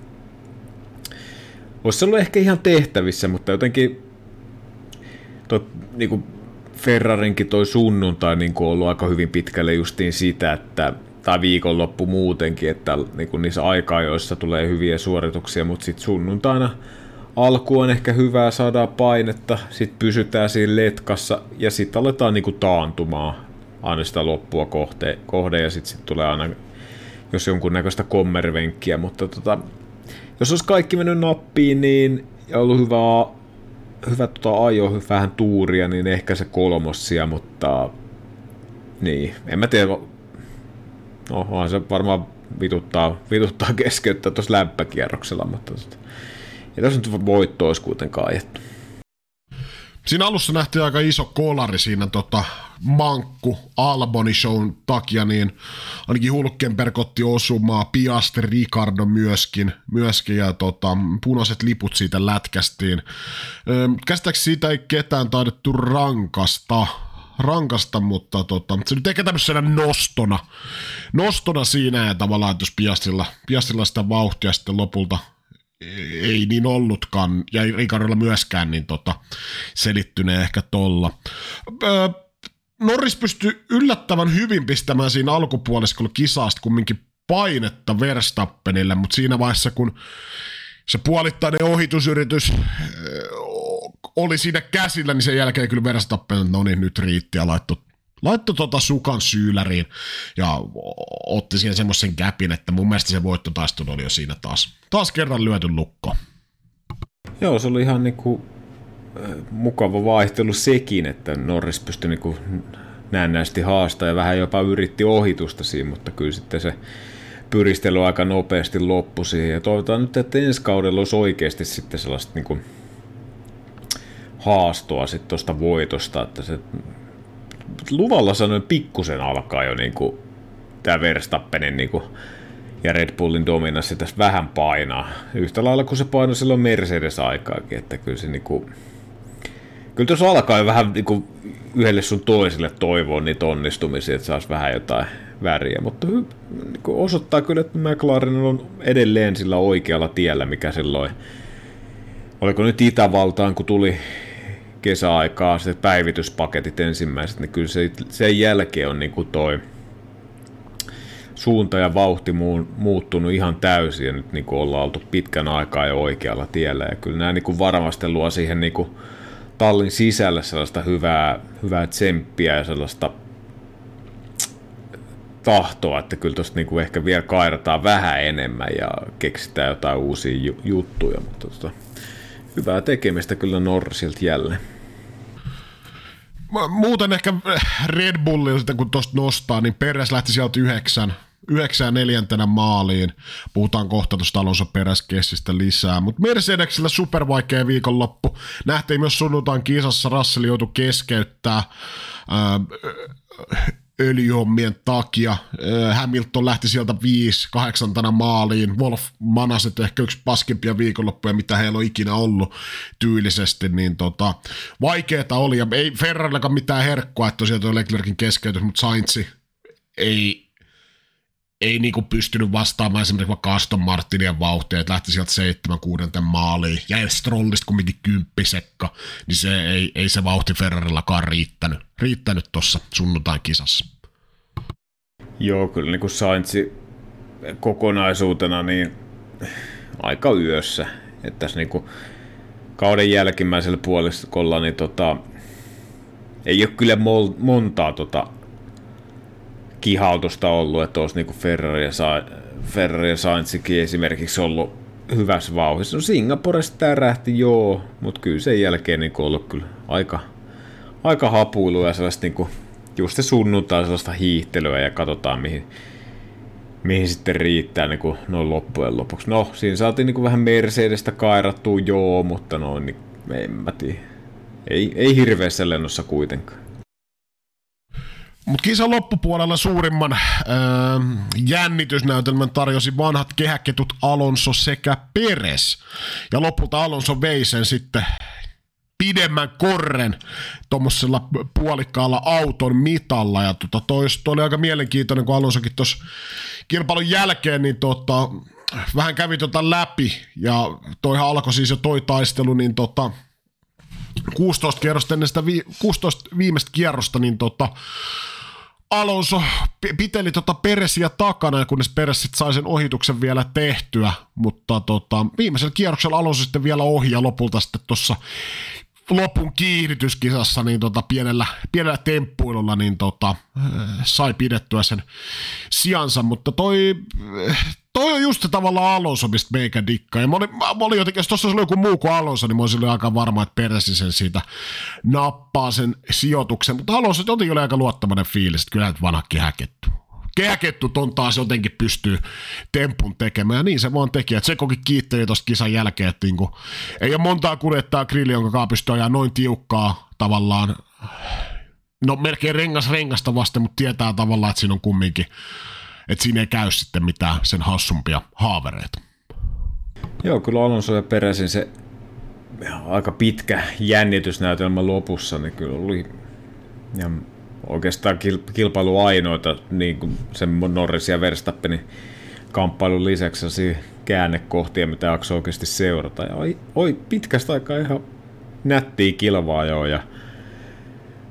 Speaker 2: olisi ollut ehkä ihan tehtävissä, mutta jotenkin tuo, niin kuin Ferrarinkin toi sunnuntai niin on ollut aika hyvin pitkälle justiin sitä, että tai viikonloppu muutenkin, että niin kuin niissä aikaa, joissa tulee hyviä suorituksia, mutta sitten sunnuntaina alku on ehkä hyvää, saada painetta, sitten pysytään siinä letkassa ja sitten aletaan niin kuin taantumaan aina sitä loppua kohde, kohde ja sitten sit tulee aina jos jonkunnäköistä kommervenkkiä, mutta tota, jos olisi kaikki mennyt nappiin niin, ja ollut hyvä, hyvä tota, ajo, vähän tuuria, niin ehkä se kolmossia, mutta niin, en mä tiedä, no onhan se varmaan vituttaa, vituttaa [LAUGHS] keskeyttää tuossa lämpökierroksella, mutta tota, ei tässä nyt voitto olisi kuitenkaan ajettu.
Speaker 1: Siinä alussa nähtiin aika iso kolari siinä tota, Mankku Alboni shown takia, niin ainakin Hulkenberg otti osumaa, Piastri, Ricardo myöskin, myöskin ja tota, punaiset liput siitä lätkästiin. Käsittääkseni siitä ei ketään taidettu rankasta, rankasta, mutta tota, se nyt ehkä tämmöisenä nostona, nostona siinä ja tavallaan, että jos Piastrilla, Piastrilla sitä vauhtia sitten lopulta ei niin ollutkaan, ja Ricardolla myöskään, niin tota, selittyneen ehkä tolla. Öö, Norris pystyi yllättävän hyvin pistämään siinä alkupuoliskolla kisasta kumminkin painetta Verstappenille, mutta siinä vaiheessa, kun se puolittainen ohitusyritys oli siinä käsillä, niin sen jälkeen kyllä Verstappen, no niin, nyt riitti ja laittoi laitto tota sukan syyläriin ja otti siihen semmoisen käpin, että mun mielestä se voittotaistelu oli jo siinä taas, taas kerran lyöty lukko.
Speaker 2: Joo, se oli ihan niinku mukava vaihtelu sekin, että Norris pystyi niinku näennäisesti haastaa ja vähän jopa yritti ohitusta siinä, mutta kyllä sitten se pyristely aika nopeasti loppui siihen. Ja toivotaan nyt, että ensi kaudella olisi oikeasti sitten sellaista niinku haastoa sitten tuosta voitosta, että se luvalla sanoen pikkusen alkaa jo niinku tämä Verstappenin niinku ja Red Bullin dominanssi tässä vähän painaa. Yhtä lailla kuin se painoi silloin Mercedes-aikaakin, että kyllä se niinku, kyllä tuossa alkaa jo vähän niinku yhdelle sun toiselle toivoa niitä onnistumisia, että saisi vähän jotain väriä, mutta niinku osoittaa kyllä, että McLaren on edelleen sillä oikealla tiellä, mikä silloin, oliko nyt Itävaltaan, kun tuli kesäaikaa se päivityspaketit ensimmäiset, niin kyllä se, sen jälkeen on niinku toi suunta ja vauhti muuttunut ihan täysin ja nyt niinku ollaan oltu pitkän aikaa jo oikealla tiellä ja kyllä nämä niinku varmasti luo siihen niinku tallin sisälle sellaista hyvää, hyvää tsemppiä ja sellaista tahtoa, että kyllä tuosta niinku ehkä vielä kairataan vähän enemmän ja keksitään jotain uusia juttuja, mutta tota, hyvää tekemistä kyllä Norrisilta jälleen.
Speaker 1: Muuten ehkä Red Bullilta, kun tuosta nostaa, niin Peres lähti sieltä yhdeksän, yhdeksän neljäntenä maaliin. Puhutaan kohta tuosta Alonso peräskessistä lisää. Mutta Mercedesillä supervaikea viikonloppu. Nähtiin myös sunnuntain kisassa, Russell joutui keskeyttää öljyhommien takia. Hamilton lähti sieltä 5 kahdeksantana maaliin. Wolf manaset ehkä yksi paskimpia viikonloppuja, mitä heillä on ikinä ollut tyylisesti, niin tota, vaikeeta oli. Ja ei Ferrarillakaan mitään herkkua, että tosiaan tuo Leclerkin keskeytys, mutta Sainzi ei, ei niinku pystynyt vastaamaan esimerkiksi vaikka Aston Martinien vauhtia, että lähti sieltä seitsemän kuudenten maaliin, ja Strollista kumminkin kymppisekka, niin se ei, ei se vauhti Ferrarillakaan riittänyt, riittänyt tuossa sunnuntain kisassa.
Speaker 2: Joo, kyllä niin kuin kokonaisuutena niin aika yössä, että tässä niin kuin kauden jälkimmäisellä puoliskolla niin tota, ei ole kyllä montaa tota, kihautusta ollut, että olisi niin Ferrari ja, Sa- Ferrari ja Sainzikin esimerkiksi ollut hyvässä vauhissa. No Singaporesta tämä rähti, joo, mutta kyllä sen jälkeen niin ollut kyllä aika, aika hapuilua ja sellaista niin kuin, just se sunnuntai sellaista hiihtelyä ja katsotaan mihin, mihin sitten riittää niin kuin noin loppujen lopuksi. No, siinä saatiin niin kuin vähän Mercedestä kairattua, joo, mutta noin, niin en mä tiedä. Ei, ei hirveässä lennossa kuitenkaan.
Speaker 1: Mutta kisan loppupuolella suurimman öö, jännitysnäytelmän tarjosi vanhat kehäketut Alonso sekä Peres. Ja lopulta Alonso vei sen sitten pidemmän korren tuommoisella puolikkaalla auton mitalla. Ja tota, toi, toi oli aika mielenkiintoinen, kun Alonsokin tuossa kilpailun jälkeen niin tota, vähän kävi tota läpi. Ja toihan alkoi siis jo toi taistelu, niin tota, 16 kierrosta ennen sitä vi, 16 viimeistä kierrosta, niin tota, Alonso piteli tota Peresiä takana, kunnes Peres sit sai sen ohituksen vielä tehtyä, mutta tota, viimeisellä kierroksella Alonso sitten vielä ohi ja lopulta sitten tuossa lopun kiihdytyskisassa niin tota, pienellä, pienellä temppuilulla niin tota, sai pidettyä sen sijansa, mutta toi, toi on just tavallaan Alonso, mistä meikä dikkaa. Ja mä olin, mä olin jotenkin, jos tuossa oli joku muu kuin Alonso, niin mä olisin aika varma, että Peresi sen siitä nappaa sen sijoituksen. Mutta Alonso jotenkin oli aika luottamainen fiilis, että kyllä vanhakki häketty kehäkettu ton taas jotenkin pystyy tempun tekemään, ja niin se vaan teki, se koki kiitteli tuosta kisan jälkeen, että niinku, ei ole montaa kuljettaa grilli, jonka pystyy ajaa noin tiukkaa tavallaan, no melkein rengas rengasta vasten, mutta tietää tavallaan, että siinä on kumminkin, että siinä ei käy sitten mitään sen hassumpia haavereita.
Speaker 2: Joo, kyllä Alonso ja Peresin se aika pitkä jännitysnäytelmä lopussa, niin kyllä oli ja oikeastaan kilpailu ainoita, niin kuin sen Norris ja Verstappenin kamppailun lisäksi käännekohtia, mitä jakso oikeasti seurata. Ja oi, oi pitkästä aikaa ihan nättiä kilvaa jo. Ja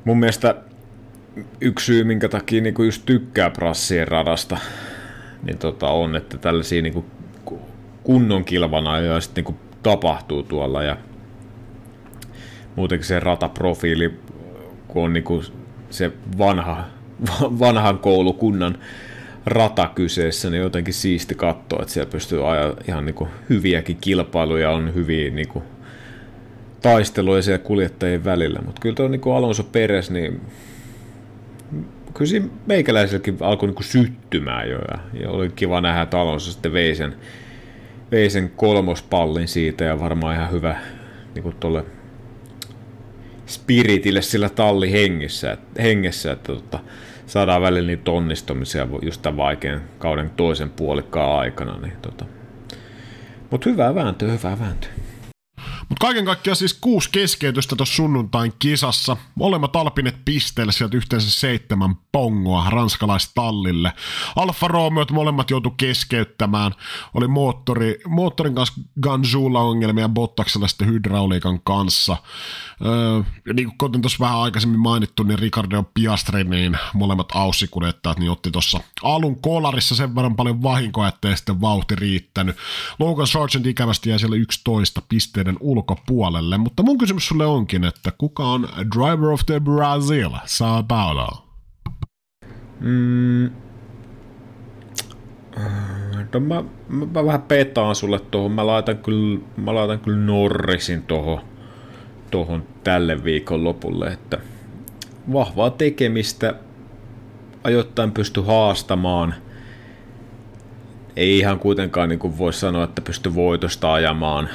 Speaker 2: mun mielestä yksi syy, minkä takia niin kuin just tykkää prassien radasta, niin tota on, että tällaisia niin kuin kunnon kilvana ja sitten niin tapahtuu tuolla ja muutenkin se rataprofiili, kun on niin kuin se vanha, [LAUGHS] vanhan koulukunnan rata kyseessä, niin jotenkin siisti katsoa, että siellä pystyy ajaa ihan niin kuin hyviäkin kilpailuja, on hyviä niin kuin taisteluja siellä kuljettajien välillä, mutta kyllä tuo niin kuin Alonso Peres, niin kyllä siinä meikäläiselläkin alkoi niin kuin syttymään jo, ja, oli kiva nähdä, että Alonso sitten vei sen, vei sen kolmospallin siitä, ja varmaan ihan hyvä niin kuin tolle spiritille sillä talli hengessä, hengessä että tota, saadaan välillä niitä onnistumisia just tämän vaikean kauden toisen puolikkaan aikana. Niin, tota. Mutta hyvää vääntöä, hyvää vääntöä.
Speaker 1: Mutta kaiken kaikkiaan siis kuusi keskeytystä tuossa sunnuntain kisassa. Molemmat Alpinet pisteellä sieltä yhteensä seitsemän pongoa ranskalaistallille. Alfa Romeo molemmat joutu keskeyttämään. Oli moottori, moottorin kanssa Ganjulla ongelmia Bottaksella sitten hydrauliikan kanssa. Öö, ja niin kuin tuossa vähän aikaisemmin mainittu, niin Ricardo Piastri, niin molemmat aussikuljettajat, niin otti tuossa alun kolarissa sen verran paljon vahinkoa, ettei sitten vauhti riittänyt. Logan Sargent ikävästi jäi siellä 11 pisteiden ulkopuolelle, mutta mun kysymys sulle onkin, että kuka on Driver of the Brazil, Sao Paulo?
Speaker 2: Mm. No mä, mä, mä, vähän petaan sulle tuohon. Mä laitan kyllä, mä laitan kyllä Norrisin tuohon tohon tälle viikon lopulle, että vahvaa tekemistä ajoittain pysty haastamaan. Ei ihan kuitenkaan niin kuin voi sanoa, että pysty voitosta ajamaan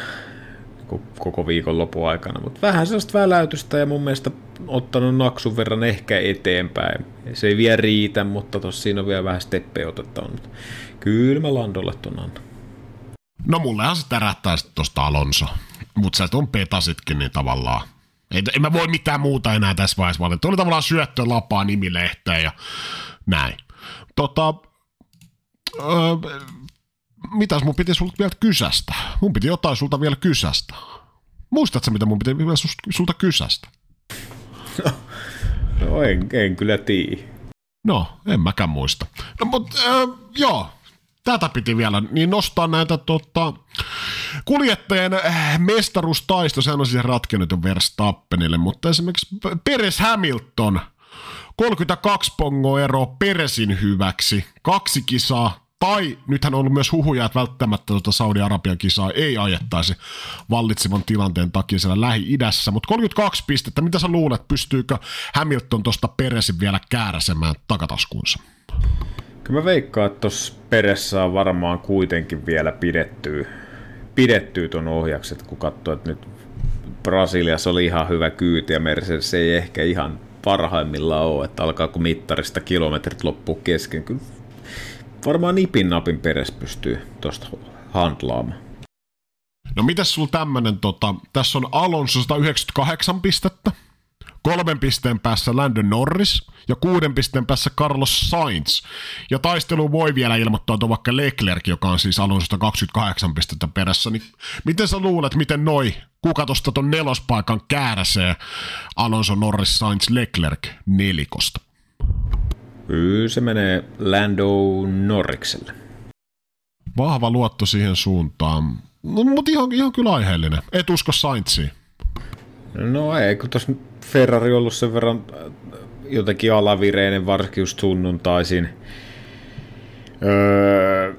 Speaker 2: koko viikon lopun aikana, mutta vähän sellaista väläytystä ja mun mielestä ottanut naksun verran ehkä eteenpäin. Se ei vielä riitä, mutta tossa siinä on vielä vähän steppejä otettava. Mutta kyllä mä Landolle ton.
Speaker 1: No mullehan se tärähtää sitten tosta Alonso, mutta sä on petasitkin niin tavallaan. Ei, en mä voi mitään muuta enää tässä vaiheessa valita. Oli tavallaan syöttö lapaa nimilehteen ja näin. Tota, öö, mitäs mun piti sulta vielä kysästä? Mun piti jotain sulta vielä kysästä. Muistatko mitä mun piti vielä sulta kysästä? [LAUGHS]
Speaker 2: No en, en kyllä tiedä.
Speaker 1: No, en mäkään muista. No mutta äh, joo, tätä piti vielä, niin nostaa näitä tota, kuljettajien äh, mestaruustaisto, sehän on siis ratkennut jo Verstappenille, mutta esimerkiksi Peres Hamilton, 32 pongo ero Peresin hyväksi, kaksi kisaa, tai nythän on ollut myös huhuja, että välttämättä tuota Saudi-Arabian kisaa ei ajettaisi vallitsevan tilanteen takia siellä Lähi-idässä. Mutta 32 pistettä, mitä sä luulet, pystyykö Hamilton tuosta Peresin vielä kääräsemään takataskuunsa?
Speaker 2: Kyllä mä veikkaan, että tuossa Peressä on varmaan kuitenkin vielä pidettyy, pidettyy ton ohjakset, kun katsoo, että nyt Brasiliassa oli ihan hyvä kyyti ja Mercedes ei ehkä ihan parhaimmillaan ole, että alkaako mittarista kilometrit loppuu kesken. Kyllä varmaan nipin napin peres pystyy tuosta handlaamaan.
Speaker 1: No mitäs sulla tämmönen, tota, tässä on Alonso 198 pistettä, kolmen pisteen päässä Landon Norris ja kuuden pisteen päässä Carlos Sainz. Ja taistelu voi vielä ilmoittautua vaikka Leclerc, joka on siis Alonsosta 28 pistettä perässä. Niin miten sä luulet, miten noi, kuka tuosta ton nelospaikan kääräsee Alonso Norris Sainz Leclerc nelikosta?
Speaker 2: Kyllä se menee Lando Norrikselle.
Speaker 1: Vahva luotto siihen suuntaan. No, mutta ihan, ihan kyllä aiheellinen. Et usko Sainziin.
Speaker 2: No ei, kun tuossa Ferrari ollut sen verran äh, jotenkin alavireinen, varsinkin just sunnuntaisin. Öö,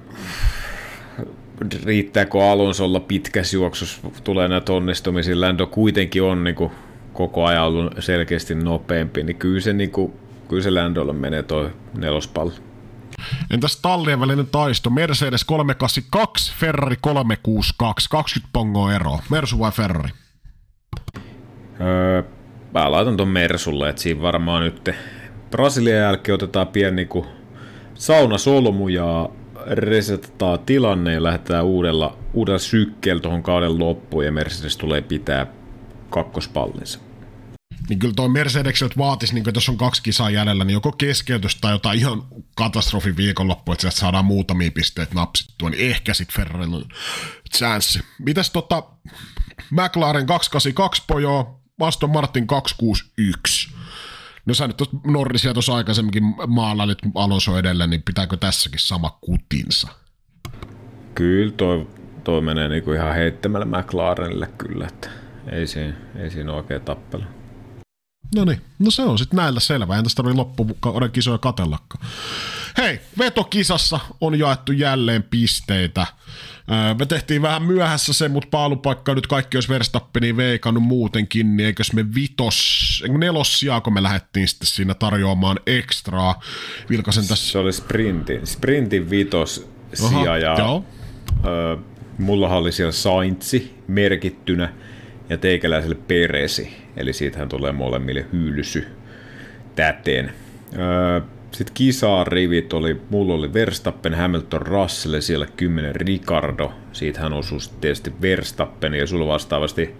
Speaker 2: riittääkö Alonsolla pitkässä juoksussa, tulee näitä onnistumisia. Lando kuitenkin on niin kuin, koko ajan ollut selkeästi nopeampi, niin kyllä se, niin kuin, kyllä se Landolla menee toi nelospallo.
Speaker 1: Entäs tallien välinen taisto? Mercedes 382, Ferrari 362, 20 pongoa eroa. Mersu vai Ferrari?
Speaker 2: Öö, mä laitan ton Mersulle, että siinä varmaan nyt Brasilian jälkeen otetaan pieni niinku solmu ja resetataan tilanne ja lähdetään uudella, uudella sykkeellä tuohon kauden loppuun ja Mercedes tulee pitää kakkospallinsa.
Speaker 1: Niin kyllä toi Mercedes nyt vaatisi, niin jos on kaksi kisaa jäljellä, niin joko keskeytys tai jotain ihan katastrofi viikonloppu, että sieltä saadaan muutamia pisteitä napsittua, niin ehkä sitten Ferrarilla on chanssi. Mitäs tota McLaren 282 pojoa, Aston Martin 261. No sä nyt Norrisia tuossa aikaisemminkin maalailit Alonso edellä, niin pitääkö tässäkin sama kutinsa?
Speaker 2: Kyllä toi, toi menee niinku ihan heittämällä McLarenille kyllä, että ei siinä, ei siinä oikein tappella.
Speaker 1: No niin, no se on sitten näillä selvä. Entäs tarvii loppukauden kisoja katellakaan. Hei, vetokisassa on jaettu jälleen pisteitä. Me tehtiin vähän myöhässä se, mutta paalupaikka nyt kaikki olisi Verstappeniin veikannut muutenkin, niin eikös me vitos, nelos kun me lähdettiin sitten siinä tarjoamaan ekstraa. Vilkasen tässä.
Speaker 2: Se oli sprintin, sprintin vitos sija ja joo. Ö, mulla oli siellä Saintsi merkittynä ja teikäläiselle Peresi, eli siitähän tulee molemmille hyylysy täten. Öö, sitten kisaa rivit oli, mulla oli Verstappen, Hamilton, Russell, siellä 10 Ricardo, siitähän osui tietysti Verstappen, ja sulla vastaavasti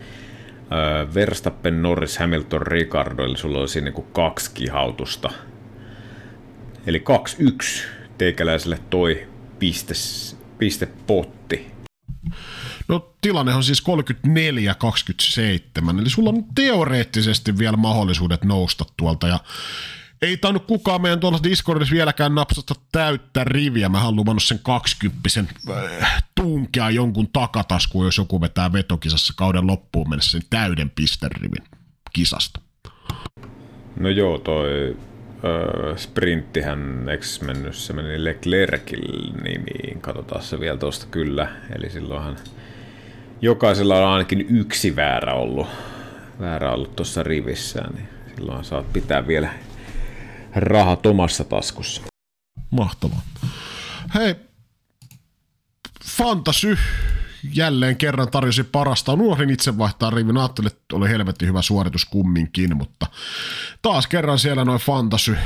Speaker 2: öö, Verstappen, Norris, Hamilton, Ricardo, eli sulla oli siinä niin kaksi kihautusta. Eli 2-1 teikäläiselle toi piste, pistepotti.
Speaker 1: No tilanne on siis 34-27, eli sulla on teoreettisesti vielä mahdollisuudet nousta tuolta ja ei tainnut kukaan meidän tuolla Discordissa vieläkään napsata täyttä riviä. Mä haluan luvannut sen 20 äh, tunkea jonkun takataskuun, jos joku vetää vetokisassa kauden loppuun mennessä sen täyden pisterivin kisasta.
Speaker 2: No joo, toi öö, sprinttihän, eikö mennyt, se meni Leclercin nimiin, katsotaan se vielä tuosta kyllä, eli silloinhan jokaisella on ainakin yksi väärä ollut, väärä ollut tuossa rivissä, niin silloin saat pitää vielä rahat omassa taskussa.
Speaker 1: Mahtavaa. Hei, Fantasy jälleen kerran tarjosi parasta. Nuorin itse vaihtaa rivin. Ajattelin, että oli helvetti hyvä suoritus kumminkin, mutta taas kerran siellä noin Fantasy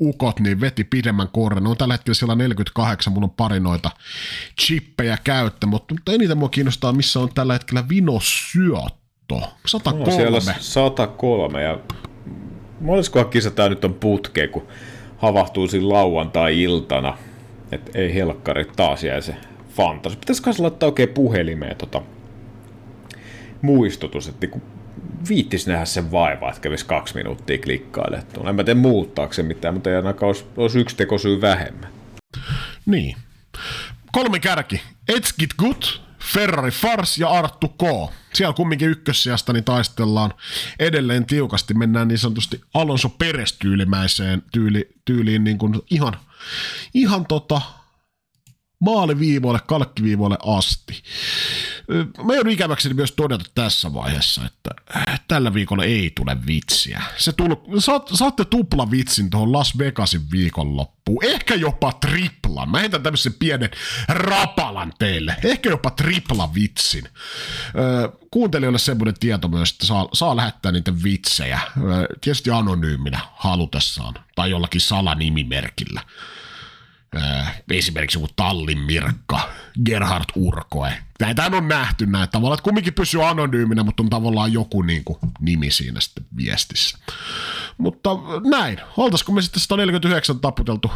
Speaker 1: ukot niin veti pidemmän korren. No tällä hetkellä siellä 48, mun on pari noita chippejä käyttä, mutta, mutta eniten mua kiinnostaa, missä on tällä hetkellä Vino Syotto. 103. No, siellä
Speaker 2: 103 ja moneskohan kisa tämä nyt on putke, kun havahtuu siinä lauantai-iltana, että ei helkkari taas jäi se fantasi. Pitäisikö laittaa oikein puhelimeen tota muistutus, että kun viittis nähdä sen vaivaa, että kävisi kaksi minuuttia klikkaille. En mä tee muuttaakseen mitään, mutta ei ainakaan olisi, olisi yksi tekosyy vähemmän.
Speaker 1: Niin. Kolme kärki. Etskit Good, Ferrari Fars ja Arttu K. Siellä kumminkin ykkössijasta niin taistellaan edelleen tiukasti. Mennään niin sanotusti Alonso Peres-tyylimäiseen tyyli, tyyliin niin kuin ihan, ihan tota, maaliviivoille, kalkkiviivoille asti. Mä joudun ikäväkseni myös todeta tässä vaiheessa, että tällä viikolla ei tule vitsiä. Se tull, saat, saatte tupla vitsin tuohon Las Vegasin viikonloppuun. Ehkä jopa tripla. Mä heitän tämmöisen pienen rapalan teille. Ehkä jopa tripla vitsin. kuuntelijoille semmoinen tieto myös, että saa, saa lähettää niitä vitsejä. tietysti anonyyminä halutessaan tai jollakin salanimimerkillä. Äh, esimerkiksi joku Tallin Mirkka, Gerhard Urkoe, näitä on nähty näin tavallaan, että kumminkin pysyy anonyyminä, mutta on tavallaan joku niin kuin, nimi siinä sitten viestissä. Mutta näin, oltaisiko me sitten 149 taputeltu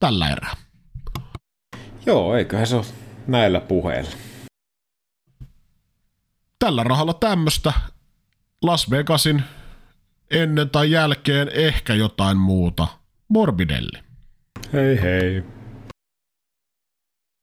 Speaker 1: tällä erää?
Speaker 2: Joo, eiköhän se ole näillä puheilla.
Speaker 1: Tällä rahalla tämmöistä Las Vegasin ennen tai jälkeen ehkä jotain muuta. Morbidelli.
Speaker 2: Hei hei.